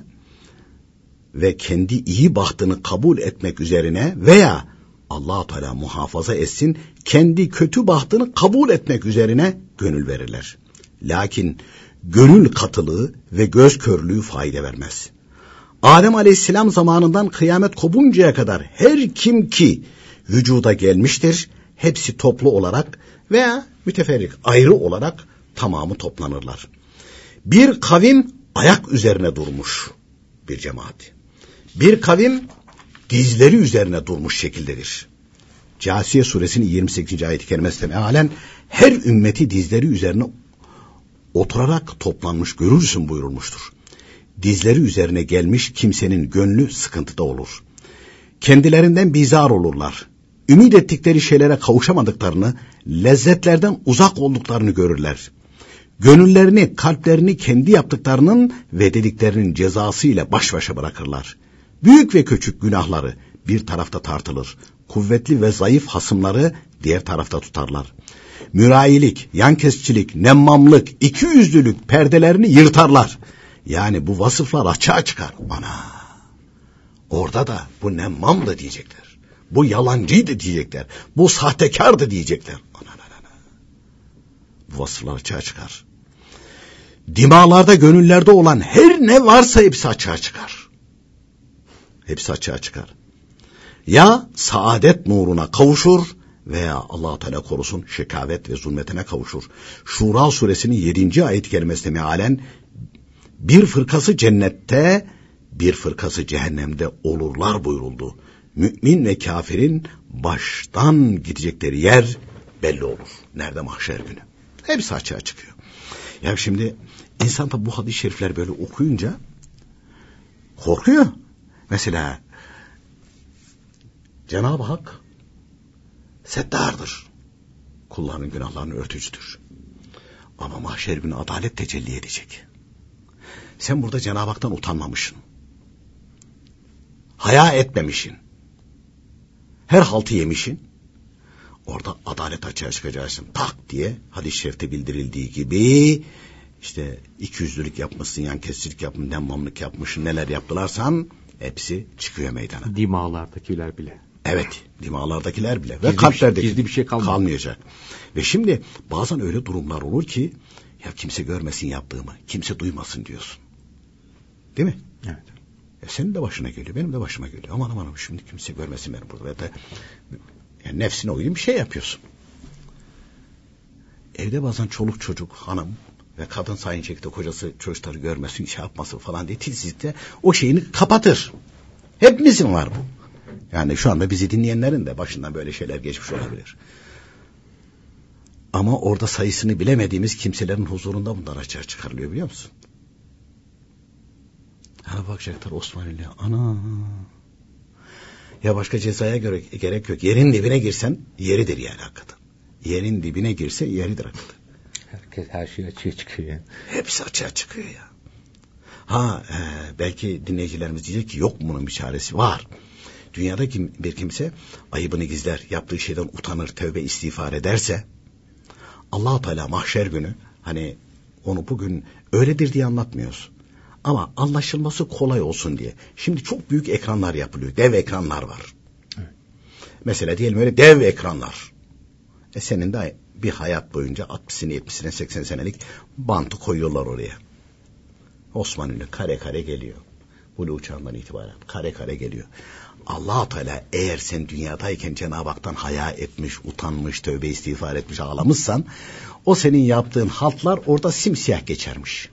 ve kendi iyi bahtını kabul etmek üzerine veya allah Teala muhafaza etsin kendi kötü bahtını kabul etmek üzerine gönül verirler. Lakin gönül katılığı ve göz körlüğü fayda vermez. Adem aleyhisselam zamanından kıyamet kopuncaya kadar her kim ki vücuda gelmiştir, hepsi toplu olarak veya müteferrik ayrı olarak tamamı toplanırlar. Bir kavim ayak üzerine durmuş bir cemaat. Bir kavim dizleri üzerine durmuş şekildedir. Casiye suresinin 28. ayet-i kerimesinde mealen her ümmeti dizleri üzerine oturarak toplanmış görürsün buyurulmuştur. Dizleri üzerine gelmiş kimsenin gönlü sıkıntıda olur. Kendilerinden bizar olurlar. Ümit ettikleri şeylere kavuşamadıklarını, lezzetlerden uzak olduklarını görürler. Gönüllerini, kalplerini kendi yaptıklarının ve dediklerinin cezası ile baş başa bırakırlar. Büyük ve küçük günahları bir tarafta tartılır. Kuvvetli ve zayıf hasımları diğer tarafta tutarlar. Mürayilik, yankesçilik, nemmamlık, iki yüzlülük perdelerini yırtarlar. Yani bu vasıflar açığa çıkar. Ana! Orada da bu nemmam da diyecekler. Bu yalancıydı diyecekler. Bu sahtekardı diyecekler. Ana, ana, ana. Bu vasıflar açığa çıkar. Dimalarda, gönüllerde olan her ne varsa hepsi açığa çıkar. Hepsi açığa çıkar. Ya saadet nuruna kavuşur veya allah Teala korusun şekavet ve zulmetine kavuşur. Şura suresinin 7. ayet kelimesinde mealen bir fırkası cennette bir fırkası cehennemde olurlar buyuruldu. Mümin ve kafirin baştan gidecekleri yer belli olur. Nerede mahşer günü. Hepsi açığa çıkıyor. Ya şimdi insan da bu hadis-i şerifler böyle okuyunca korkuyor. Mesela Cenab-ı Hak settardır. Kullarının günahlarını örtücüdür. Ama mahşer günü adalet tecelli edecek. Sen burada Cenab-ı Hak'tan utanmamışsın. Haya etmemişsin. Her haltı yemişsin. Orada adalet açığa çıkacaksın. Tak diye hadis-i şerifte bildirildiği gibi işte iki yüzlülük yapmışsın, yan kesicilik yapmışsın, demmamlık yapmışsın, neler yaptılarsan hepsi çıkıyor meydana. Dimağlardakiler bile. Evet, dimağlardakiler bile gizli ve kalplerdeki bir, gizli bir şey kalmayacak. kalmayacak. Ve şimdi bazen öyle durumlar olur ki ya kimse görmesin yaptığımı, kimse duymasın diyorsun. Değil mi? Evet. E senin de başına geliyor, benim de başıma geliyor. Aman aman şimdi kimse görmesin beni burada. Ya da yani nefsine uygun bir şey yapıyorsun. Evde bazen çoluk çocuk, hanım ve kadın sayın şekilde kocası çocukları görmesin, şey yapmasın falan diye titizlikle o şeyini kapatır. Hepimizin var bu. Yani şu anda bizi dinleyenlerin de başından böyle şeyler geçmiş olabilir. Ama orada sayısını bilemediğimiz kimselerin huzurunda bunlar açığa çıkarılıyor biliyor musun? Hani bakacaklar Osmanlı'ya ana ya başka cezaya göre gerek yok. Yerin dibine girsen yeridir yani hakikaten. Yerin dibine girse yeridir hakikaten. Herkes her şey açığa çıkıyor yani. Hepsi açığa çıkıyor ya. Ha e, belki dinleyicilerimiz diyecek ki yok bunun bir çaresi? Var. Dünyada kim, bir kimse ayıbını gizler, yaptığı şeyden utanır, tövbe istiğfar ederse allah Teala mahşer günü hani onu bugün öyledir diye anlatmıyoruz. Ama anlaşılması kolay olsun diye. Şimdi çok büyük ekranlar yapılıyor. Dev ekranlar var. Evet. Mesela diyelim öyle dev ekranlar. E senin de bir hayat boyunca 60'sini 70'sine 80 senelik bantı koyuyorlar oraya. Osmanlı kare kare geliyor. Bulu uçağından itibaren kare kare geliyor allah Teala eğer sen dünyadayken Cenab-ı Hak'tan haya etmiş, utanmış, tövbe istiğfar etmiş, ağlamışsan o senin yaptığın haltlar orada simsiyah geçermiş.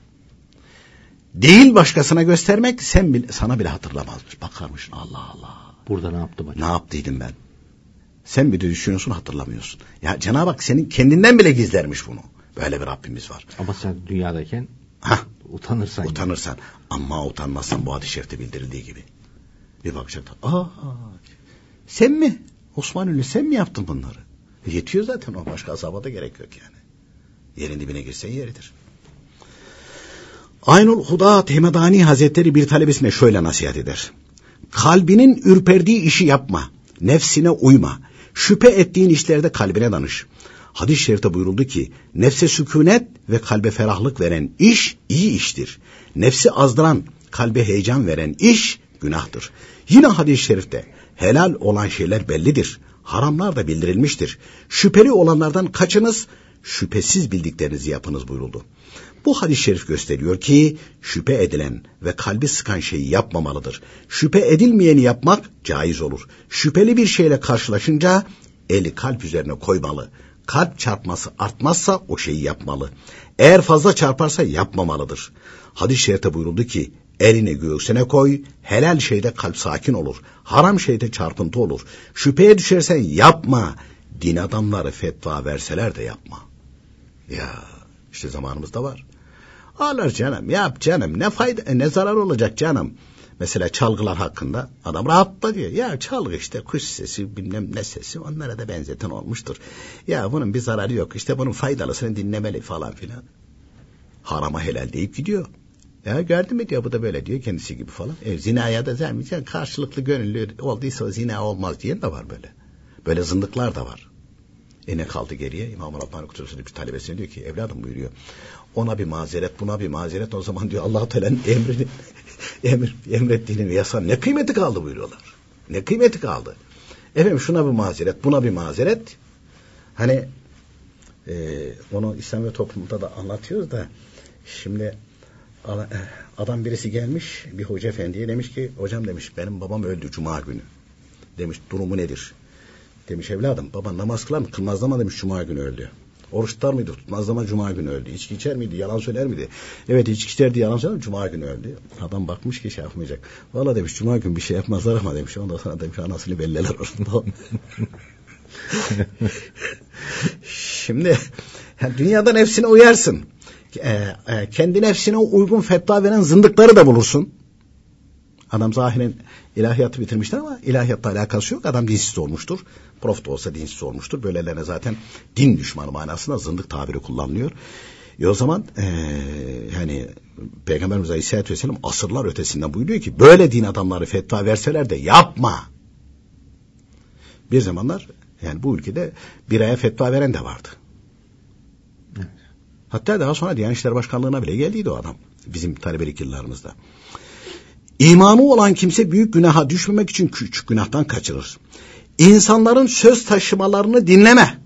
Değil başkasına göstermek sen bile, sana bile hatırlamazmış. Bakarmışsın Allah Allah. Burada ne yaptım acaba? Ne yaptıydım ben? Sen bir de düşünüyorsun hatırlamıyorsun. Ya Cenab-ı Hak senin kendinden bile gizlermiş bunu. Böyle bir Rabbimiz var. Ama sen dünyadayken Hah, utanırsan. Utanırsan. Yani. Ama utanmazsan bu hadis-i şerifte bildirildiği gibi. Bir bakacaklar. Aa, sen mi? Osman Ünlü sen mi yaptın bunları? E, yetiyor zaten o başka azaba da gerek yok yani. Yerin dibine girsen yeridir. Aynul Huda Temedani Hazretleri bir talebesine şöyle nasihat eder. Kalbinin ürperdiği işi yapma. Nefsine uyma. Şüphe ettiğin işlerde kalbine danış. Hadis-i şerifte buyuruldu ki nefse sükunet ve kalbe ferahlık veren iş iyi iştir. Nefsi azdıran, kalbe heyecan veren iş günahtır. Yine hadis-i şerifte helal olan şeyler bellidir. Haramlar da bildirilmiştir. Şüpheli olanlardan kaçınız, şüphesiz bildiklerinizi yapınız buyuruldu. Bu hadis-i şerif gösteriyor ki şüphe edilen ve kalbi sıkan şeyi yapmamalıdır. Şüphe edilmeyeni yapmak caiz olur. Şüpheli bir şeyle karşılaşınca eli kalp üzerine koymalı. Kalp çarpması artmazsa o şeyi yapmalı. Eğer fazla çarparsa yapmamalıdır. Hadis-i şerifte buyuruldu ki Elini göğsüne koy, helal şeyde kalp sakin olur, haram şeyde çarpıntı olur. Şüpheye düşersen yapma, din adamları fetva verseler de yapma. Ya işte zamanımızda var. Ağlar canım, yap canım, ne fayda, ne zarar olacak canım. Mesela çalgılar hakkında adam rahatla diyor. Ya çalgı işte kuş sesi bilmem ne sesi onlara da benzeten olmuştur. Ya bunun bir zararı yok işte bunun faydalısını dinlemeli falan filan. Harama helal deyip gidiyor. Ya gördün mü diyor bu da böyle diyor kendisi gibi falan. E, zinaya da vermeyeceksin karşılıklı gönüllü olduysa zina olmaz diyen de var böyle. Böyle zındıklar da var. E ne kaldı geriye? İmam-ı Rabbani Kutusu'nun bir talebesine diyor ki evladım buyuruyor. Ona bir mazeret buna bir mazeret o zaman diyor Allah-u Teala'nın emrini emir, emrettiğini yasan ne kıymeti kaldı buyuruyorlar. Ne kıymeti kaldı. Efendim şuna bir mazeret buna bir mazeret. Hani e, onu İslam ve toplumda da anlatıyoruz da şimdi adam birisi gelmiş bir hoca efendiye demiş ki hocam demiş benim babam öldü cuma günü. Demiş durumu nedir? Demiş evladım baban namaz kılar mı? Kılmaz ama demiş cuma günü öldü. Oruç tutar mıydı? Tutmaz ama cuma günü öldü. İçki içer miydi? Yalan söyler miydi? Evet içki içerdi yalan söyler Cuma günü öldü. Adam bakmış ki şey yapmayacak. Valla demiş cuma günü bir şey yapmazlar ama demiş. Ondan sonra demiş anasını belleler orada. Şimdi dünyada nefsine uyarsın. E, e, kendi nefsine uygun fetva veren zındıkları da bulursun. Adam zahiren ilahiyatı bitirmiştir ama ilahiyatla alakası yok. Adam dinsiz olmuştur. Prof da olsa dinsiz olmuştur. Böylelerine zaten din düşmanı manasında zındık tabiri kullanılıyor. E o zaman e, yani Peygamberimiz Aleyhisselatü Vesselam asırlar ötesinden buyuruyor ki böyle din adamları fetva verseler de yapma. Bir zamanlar yani bu ülkede bir aya fetva veren de vardı. Hatta daha sonra Diyanet İşleri Başkanlığı'na bile geldiydi o adam. Bizim talebelik yıllarımızda. İmanı olan kimse büyük günaha düşmemek için küçük günahtan kaçırır. İnsanların söz taşımalarını dinleme.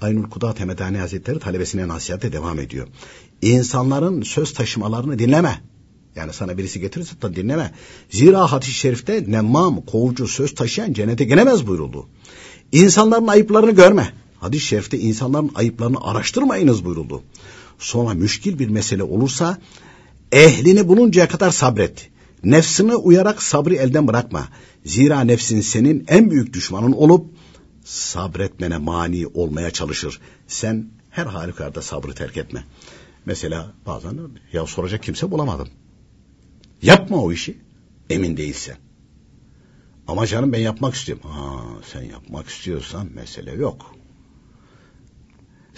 Aynur Kudat Hemedani Hazretleri talebesine nasihate devam ediyor. İnsanların söz taşımalarını dinleme. Yani sana birisi getirirse da dinleme. Zira hadis-i şerifte nemmam, kovucu, söz taşıyan cennete gelemez buyuruldu. İnsanların ayıplarını görme. Hadis-i şerifte insanların ayıplarını araştırmayınız buyuruldu. Sonra müşkil bir mesele olursa ehlini buluncaya kadar sabret. Nefsine uyarak sabrı elden bırakma. Zira nefsin senin en büyük düşmanın olup sabretmene mani olmaya çalışır. Sen her halükarda sabrı terk etme. Mesela bazen ya soracak kimse bulamadım. Yapma o işi. Emin değilsen. Ama canım ben yapmak istiyorum. Ha, sen yapmak istiyorsan mesele yok.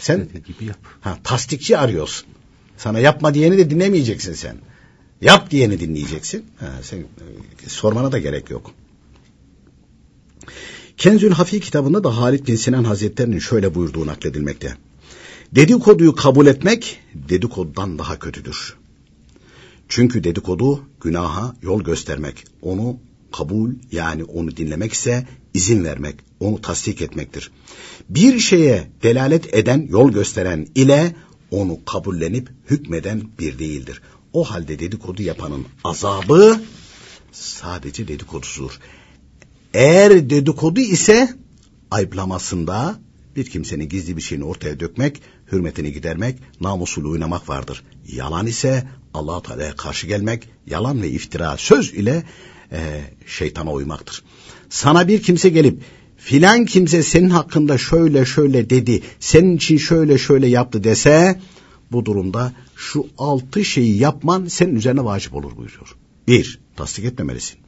Sen gibi yap. Ha, tasdikçi arıyorsun. Sana yapma diyeni de dinlemeyeceksin sen. Yap diyeni dinleyeceksin. Ha, sen e, sormana da gerek yok. Kenzül Hafi kitabında da Halid bin Sinan Hazretleri'nin şöyle buyurduğu nakledilmekte. Dedikoduyu kabul etmek dedikodudan daha kötüdür. Çünkü dedikodu günaha yol göstermek, onu kabul yani onu dinlemek ise izin vermek, onu tasdik etmektir. Bir şeye delalet eden, yol gösteren ile onu kabullenip hükmeden bir değildir. O halde dedikodu yapanın azabı sadece dedikodusudur. Eğer dedikodu ise ayıplamasında bir kimsenin gizli bir şeyini ortaya dökmek, hürmetini gidermek, namusunu oynamak vardır. Yalan ise allah Teala'ya karşı gelmek, yalan ve iftira söz ile e, şeytana uymaktır. Sana bir kimse gelip filan kimse senin hakkında şöyle şöyle dedi, senin için şöyle şöyle yaptı dese bu durumda şu altı şeyi yapman senin üzerine vacip olur buyuruyor. Bir, tasdik etmemelisin.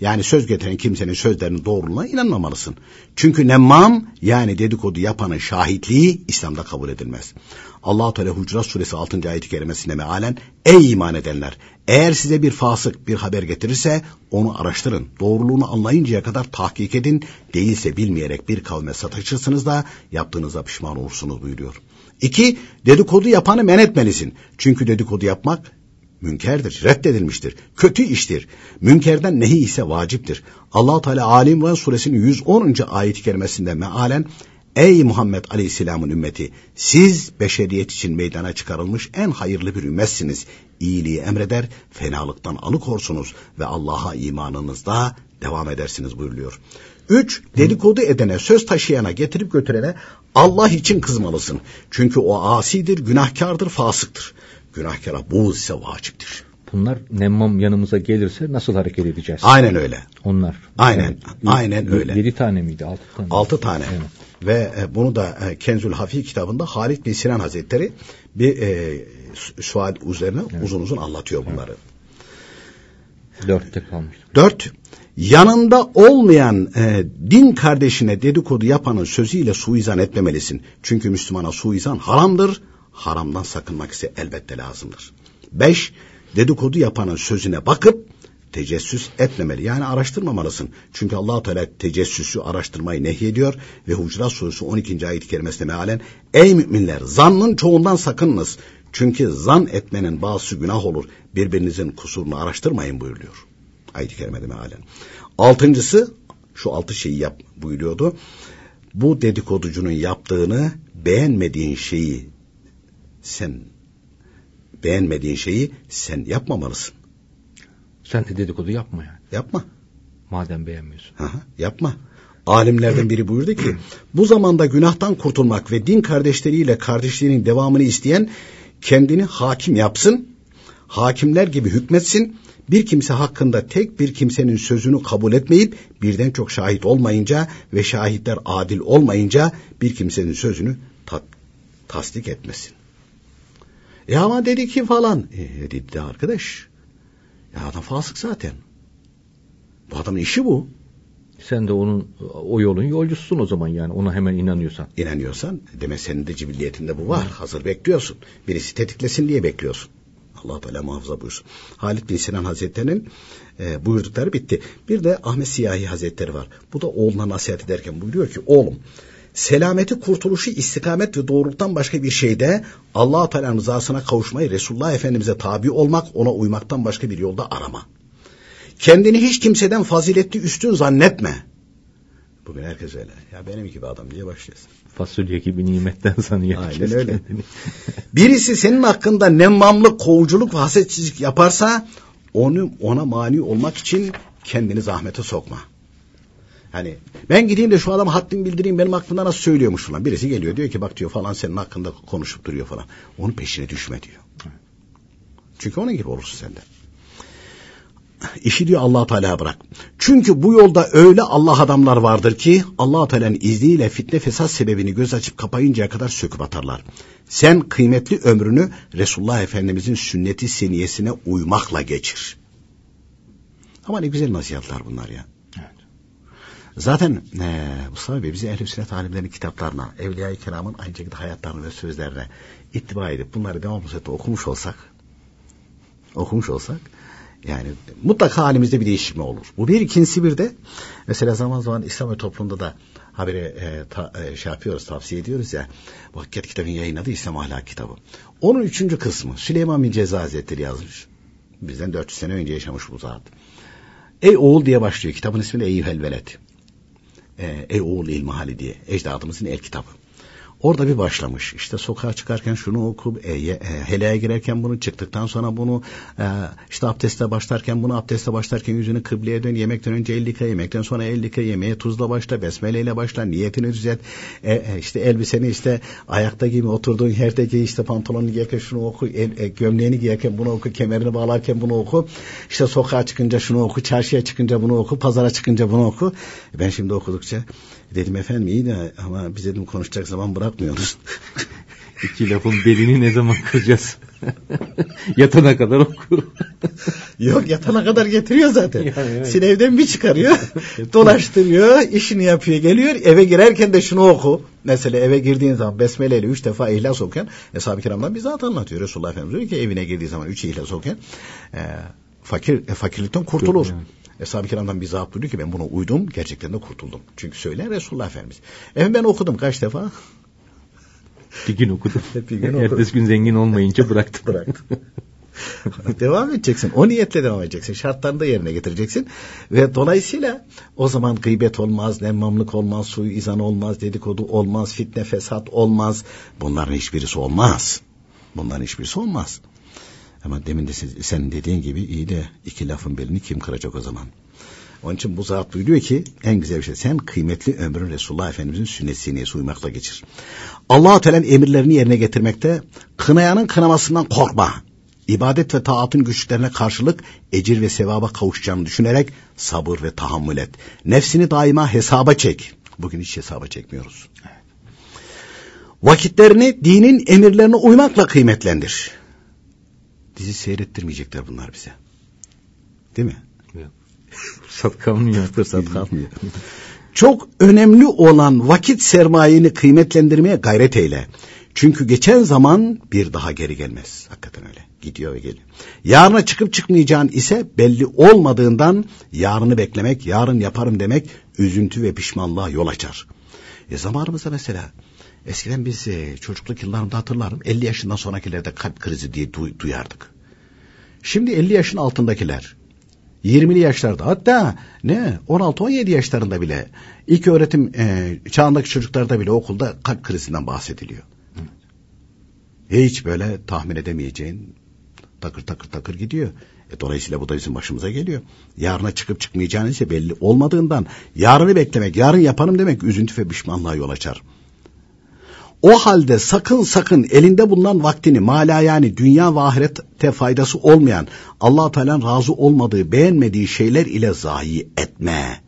Yani söz getiren kimsenin sözlerinin doğruluğuna inanmamalısın. Çünkü nemmam yani dedikodu yapanın şahitliği İslam'da kabul edilmez. Allah Teala Hucurat suresi 6. ayet-i kerimesinde mealen ey iman edenler eğer size bir fasık bir haber getirirse onu araştırın. Doğruluğunu anlayıncaya kadar tahkik edin. Değilse bilmeyerek bir kavme sataşırsınız da yaptığınıza pişman olursunuz buyuruyor. İki, dedikodu yapanı men etmelisin. Çünkü dedikodu yapmak münkerdir, reddedilmiştir, kötü iştir. Münkerden nehi ise vaciptir. allah Teala Ali İmran suresinin 110. ayet-i kerimesinde mealen Ey Muhammed Aleyhisselam'ın ümmeti siz beşeriyet için meydana çıkarılmış en hayırlı bir ümmetsiniz. İyiliği emreder, fenalıktan alıkorsunuz ve Allah'a imanınızda devam edersiniz buyuruyor. Üç, dedikodu edene, söz taşıyana, getirip götürene Allah için kızmalısın. Çünkü o asidir, günahkardır, fasıktır. Günahkara buğz ise vaciptir. Bunlar nemmam yanımıza gelirse nasıl hareket edeceğiz? Aynen öyle. Onlar. Aynen, yani, aynen öyle. Yedi tane miydi? Altı tane. Altı tane. Evet. Ve e, bunu da e, Kenzül Hafi kitabında Halid bin Sinan Hazretleri bir e, sual üzerine evet. uzun uzun anlatıyor bunları. Evet. Dörtte kalmış. Dört, yanında olmayan e, din kardeşine dedikodu yapanın sözüyle suizan etmemelisin. Çünkü Müslümana suizan haramdır, haramdan sakınmak ise elbette lazımdır. Beş, dedikodu yapanın sözüne bakıp tecessüs etmemeli. Yani araştırmamalısın. Çünkü allah Teala tecessüsü araştırmayı nehyediyor ve Hucurat Suresi 12. ayet-i kerimesinde mealen Ey müminler zannın çoğundan sakınınız. Çünkü zan etmenin bazı günah olur. Birbirinizin kusurunu araştırmayın buyuruyor. Ayet-i kerimede mealen. Altıncısı şu altı şeyi yap buyuruyordu. Bu dedikoducunun yaptığını beğenmediğin şeyi sen beğenmediğin şeyi sen yapmamalısın. Sen de dedikodu yapma yani. Yapma. Madem beğenmiyorsun. Aha, yapma. Alimlerden biri buyurdu ki bu zamanda günahtan kurtulmak ve din kardeşleriyle kardeşliğinin devamını isteyen kendini hakim yapsın, hakimler gibi hükmetsin, bir kimse hakkında tek bir kimsenin sözünü kabul etmeyip birden çok şahit olmayınca ve şahitler adil olmayınca bir kimsenin sözünü ta tasdik etmesin. E ama dedi ki falan. E dedi de arkadaş. Ya adam fasık zaten. Bu adamın işi bu. Sen de onun o yolun yolcususun o zaman yani ona hemen inanıyorsan. İnanıyorsan demek senin de cibilliyetinde bu var. Hazır bekliyorsun. Birisi tetiklesin diye bekliyorsun. Allah Teala muhafaza buyursun. Halit bin Sinan Hazretleri'nin e, buyurdukları bitti. Bir de Ahmet Siyahi Hazretleri var. Bu da oğluna nasihat ederken buyuruyor ki oğlum selameti kurtuluşu istikamet ve doğruluktan başka bir şeyde Allah Teala'nın rızasına kavuşmayı Resulullah Efendimize tabi olmak ona uymaktan başka bir yolda arama. Kendini hiç kimseden faziletli üstün zannetme. Bugün herkes öyle. Ya benim gibi adam diye başlıyorsun. Fasulye gibi nimetten sanıyor. Aynen öyle. Birisi senin hakkında nemmamlık, kovuculuk ve hasetsizlik yaparsa onu ona mani olmak için kendini zahmete sokma. Hani ben gideyim de şu adama haddimi bildireyim benim hakkımda nasıl söylüyormuş falan. Birisi geliyor diyor ki bak diyor falan senin hakkında konuşup duruyor falan. Onun peşine düşme diyor. Çünkü onun gibi olursun sen de. İşi diyor allah Teala bırak. Çünkü bu yolda öyle Allah adamlar vardır ki allah Teala'nın izniyle fitne fesat sebebini göz açıp kapayıncaya kadar söküp atarlar. Sen kıymetli ömrünü Resulullah Efendimizin sünneti seniyesine uymakla geçir. Ama ne güzel nasihatler bunlar ya. Zaten e, Mustafa Bey bizi ehl-i sünnet alimlerinin kitaplarına, Evliya-i Kiram'ın aynı şekilde hayatlarını ve sözlerine ittiba edip bunları devamlı surette okumuş olsak, okumuş olsak, yani mutlaka halimizde bir değişikme olur. Bu bir ikincisi bir de mesela zaman zaman İslam ve toplumda da haberi e, ta, e, şey yapıyoruz, tavsiye ediyoruz ya. Hakikat kitabın yayınladığı İslam ahlak kitabı. Onun üçüncü kısmı Süleyman bin Ceza Hazretleri yazmış. Bizden 400 sene önce yaşamış bu zat. Ey oğul diye başlıyor. Kitabın ismi de Eyyuhel Veled e, Ey Oğul İlmihali diye ecdadımızın el kitabı. Orada bir başlamış. İşte sokağa çıkarken şunu oku, e, e, helaya girerken bunu, çıktıktan sonra bunu, e, işte abdeste başlarken bunu, abdeste başlarken yüzünü kıbleye dön, yemekten önce el yıka, yemekten sonra el yıka, yemeğe tuzla başla, besmeleyle başla, niyetini düzelt, e, e, işte elbiseni işte ayakta giyme, oturduğun yerde giy, işte pantolonunu giyerken şunu oku, el, e, gömleğini giyerken bunu oku, kemerini bağlarken bunu oku, işte sokağa çıkınca şunu oku, çarşıya çıkınca bunu oku, pazara çıkınca bunu oku. Ben şimdi okudukça Dedim efendim iyi de ama biz dedim konuşacak zaman bırakmıyoruz. İki lafın belini ne zaman kıracağız? yatana kadar okur. Yok yatana kadar getiriyor zaten. Yani, evet. Sinevden bir çıkarıyor, dolaştırıyor, işini yapıyor, geliyor. Eve girerken de şunu oku. Mesela eve girdiğin zaman besmele ile üç defa ihlas okuyan, Eshab-ı Kiram'dan bizzat anlatıyor. Resulullah Efendimiz diyor ki evine girdiği zaman üç ihlas okuyan, e, fakir, e, fakirlikten kurtulur. Evet. Eshab-ı kiramdan bir zat buyuruyor ki ben buna uydum gerçekten de kurtuldum. Çünkü söyleyen Resulullah Efendimiz. Efendim ben okudum kaç defa? Bir gün okudum. bir gün okudum. Ertesi gün zengin olmayınca bıraktım. bıraktım. devam edeceksin. O niyetle devam edeceksin. Şartlarını da yerine getireceksin. Ve dolayısıyla o zaman gıybet olmaz, nemmamlık olmaz, suyu izan olmaz, dedikodu olmaz, fitne fesat olmaz. Bunların hiçbirisi olmaz. Bunların hiçbirisi olmaz. Ama demin de sen dediğin gibi iyi de iki lafın belini kim kıracak o zaman? Onun için bu zat buyuruyor ki en güzel bir şey sen kıymetli ömrün Resulullah Efendimizin sünnet siniyesi uymakla geçir. Allah-u Teala'nın emirlerini yerine getirmekte kınayanın kınamasından korkma. İbadet ve taatın güçlüklerine karşılık ecir ve sevaba kavuşacağını düşünerek sabır ve tahammül et. Nefsini daima hesaba çek. Bugün hiç hesaba çekmiyoruz. Vakitlerini dinin emirlerine uymakla kıymetlendir. Dizi seyrettirmeyecekler bunlar bize. Değil mi? Fırsat kalmıyor. Fırsat kalmıyor. Çok önemli olan vakit sermayeni kıymetlendirmeye gayret eyle. Çünkü geçen zaman bir daha geri gelmez. Hakikaten öyle. Gidiyor ve geliyor. Yarına çıkıp çıkmayacağın ise belli olmadığından yarını beklemek, yarın yaparım demek üzüntü ve pişmanlığa yol açar. E zamanımızda mesela eskiden biz e, çocukluk yıllarımda hatırlarım 50 yaşından sonrakilerde kalp krizi diye du- duyardık. Şimdi 50 yaşın altındakiler 20'li yaşlarda hatta ne 16-17 yaşlarında bile ilk öğretim e, çağındaki çocuklarda bile okulda kalp krizinden bahsediliyor. Hiç böyle tahmin edemeyeceğin takır takır takır gidiyor. E, dolayısıyla bu da bizim başımıza geliyor. Yarına çıkıp çıkmayacağını ise belli olmadığından yarını beklemek, yarın yaparım demek üzüntü ve pişmanlığa yol açar. O halde sakın sakın elinde bulunan vaktini mala yani dünya ve ahirette faydası olmayan allah Teala'nın razı olmadığı beğenmediği şeyler ile zayi etme.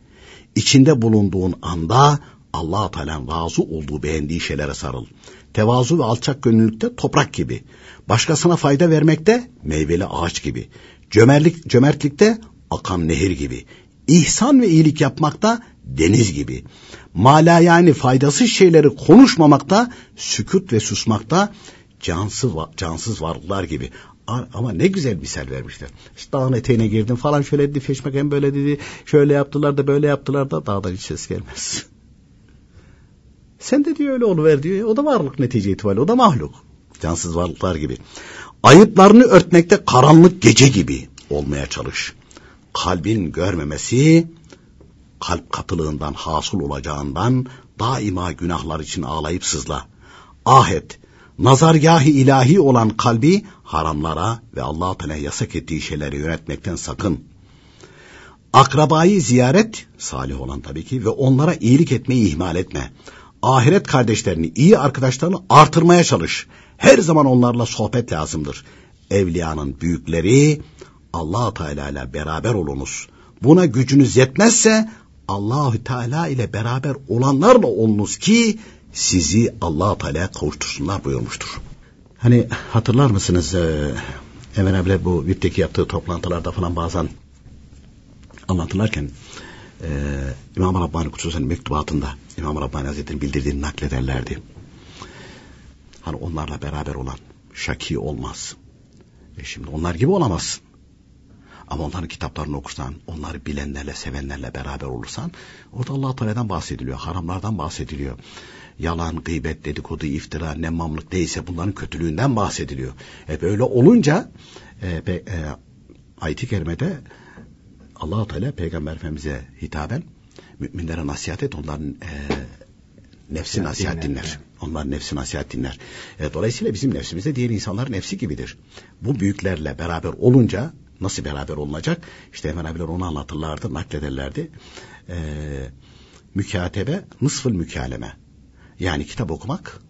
İçinde bulunduğun anda allah Teala'nın razı olduğu beğendiği şeylere sarıl. Tevazu ve alçak gönüllülükte toprak gibi. Başkasına fayda vermekte meyveli ağaç gibi. Cömertlik, cömertlikte akan nehir gibi. İhsan ve iyilik yapmakta deniz gibi. Mala yani faydasız şeyleri konuşmamakta, sükut ve susmakta cansız, cansız varlıklar gibi. Ama ne güzel misal vermişler. İşte dağın eteğine girdim falan şöyle dedi, feşmeken böyle dedi, şöyle yaptılar da böyle yaptılar da dağdan hiç ses gelmez. Sen de diyor öyle oluver diyor. O da varlık netice itibariyle. O da mahluk. Cansız varlıklar gibi. Ayıplarını örtmekte karanlık gece gibi olmaya çalış. Kalbin görmemesi kalp katılığından hasıl olacağından daima günahlar için ağlayıp sızla. Ahet, nazargahı ilahi olan kalbi haramlara ve Allah Teala yasak ettiği şeyleri yönetmekten sakın. Akrabayı ziyaret, salih olan tabii ki ve onlara iyilik etmeyi ihmal etme. Ahiret kardeşlerini, iyi arkadaşlarını artırmaya çalış. Her zaman onlarla sohbet lazımdır. Evliyanın büyükleri Allah Teala ile beraber olunuz. Buna gücünüz yetmezse Allahü Teala ile beraber olanlarla olunuz ki sizi Allah Teala'ya kavuştursunlar buyurmuştur. Hani hatırlar mısınız e, Emre abiyle bu VIP'teki yaptığı toplantılarda falan bazen anlatırlarken e, İmam Rabbani Kutsusen mektubatında İmam Rabbani Hazretleri'nin bildirdiğini naklederlerdi. Hani onlarla beraber olan şaki olmaz. E şimdi onlar gibi olamazsın. Ama onların kitaplarını okursan, onları bilenlerle, sevenlerle beraber olursan, orada Allah Teala'dan bahsediliyor, haramlardan bahsediliyor. Yalan, gıybet, dedikodu, iftira, nemmamlık değilse bunların kötülüğünden bahsediliyor. E böyle olunca e, e, ayet-i kerimede allah Teala Peygamber Efendimiz'e hitaben müminlere nasihat et, onların e, nefsi nasihat dinler. Onlar nefsi nasihat dinler. E, dolayısıyla bizim nefsimiz de diğer insanların nefsi gibidir. Bu büyüklerle beraber olunca Nasıl beraber olunacak? İşte hemen abiler onu anlatırlardı, naklederlerdi. Ee, mükatebe, nısfıl mükaleme. Yani kitap okumak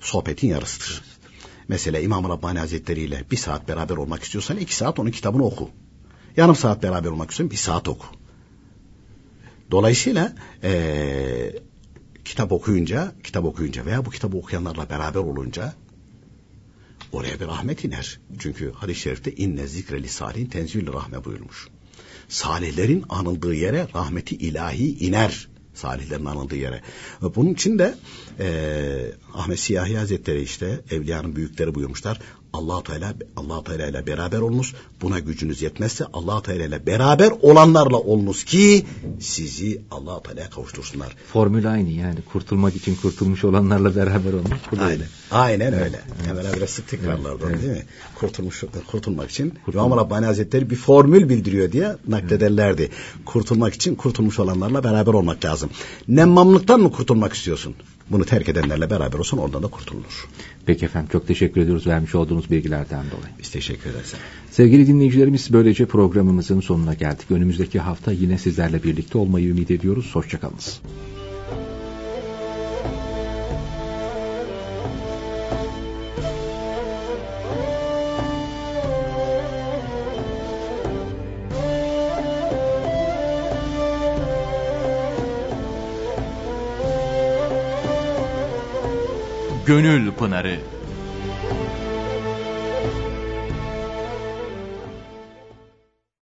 sohbetin yarısıdır. Mesela İmam Rabbani Hazretleri ile bir saat beraber olmak istiyorsan iki saat onun kitabını oku. Yarım saat beraber olmak istiyorsan bir saat oku. Dolayısıyla ee, kitap okuyunca, kitap okuyunca veya bu kitabı okuyanlarla beraber olunca oraya bir rahmet iner. Çünkü hadis-i şerifte inne zikre li salihin tenzül rahme buyurmuş. Salihlerin anıldığı yere rahmeti ilahi iner. Salihlerin anıldığı yere. Bunun için de e, Ahmet Siyahi Hazretleri işte evliyanın büyükleri buyurmuşlar. Allah Teala allah Teala ile beraber olunuz. Buna gücünüz yetmezse allah Teala ile beraber olanlarla olunuz ki sizi allah Teala'ya kavuştursunlar. Formül aynı yani kurtulmak için kurtulmuş olanlarla beraber olmak. Aynen. Aynen öyle. Evet. Hemen biraz sık tekrarlardı evet. değil mi? Kurtulmuş, kurtulmak için. İmam Rabbani Hazretleri bir formül bildiriyor diye naklederlerdi. Kurtulmak için kurtulmuş olanlarla beraber olmak lazım. Nemmamlıktan mı kurtulmak istiyorsun? Bunu terk edenlerle beraber olsun oradan da kurtulunur. Peki efendim çok teşekkür ediyoruz vermiş olduğunuz bilgilerden dolayı. Biz teşekkür ederiz. Sevgili dinleyicilerimiz böylece programımızın sonuna geldik. Önümüzdeki hafta yine sizlerle birlikte olmayı ümit ediyoruz. Hoşçakalınız. Gönül Pınarı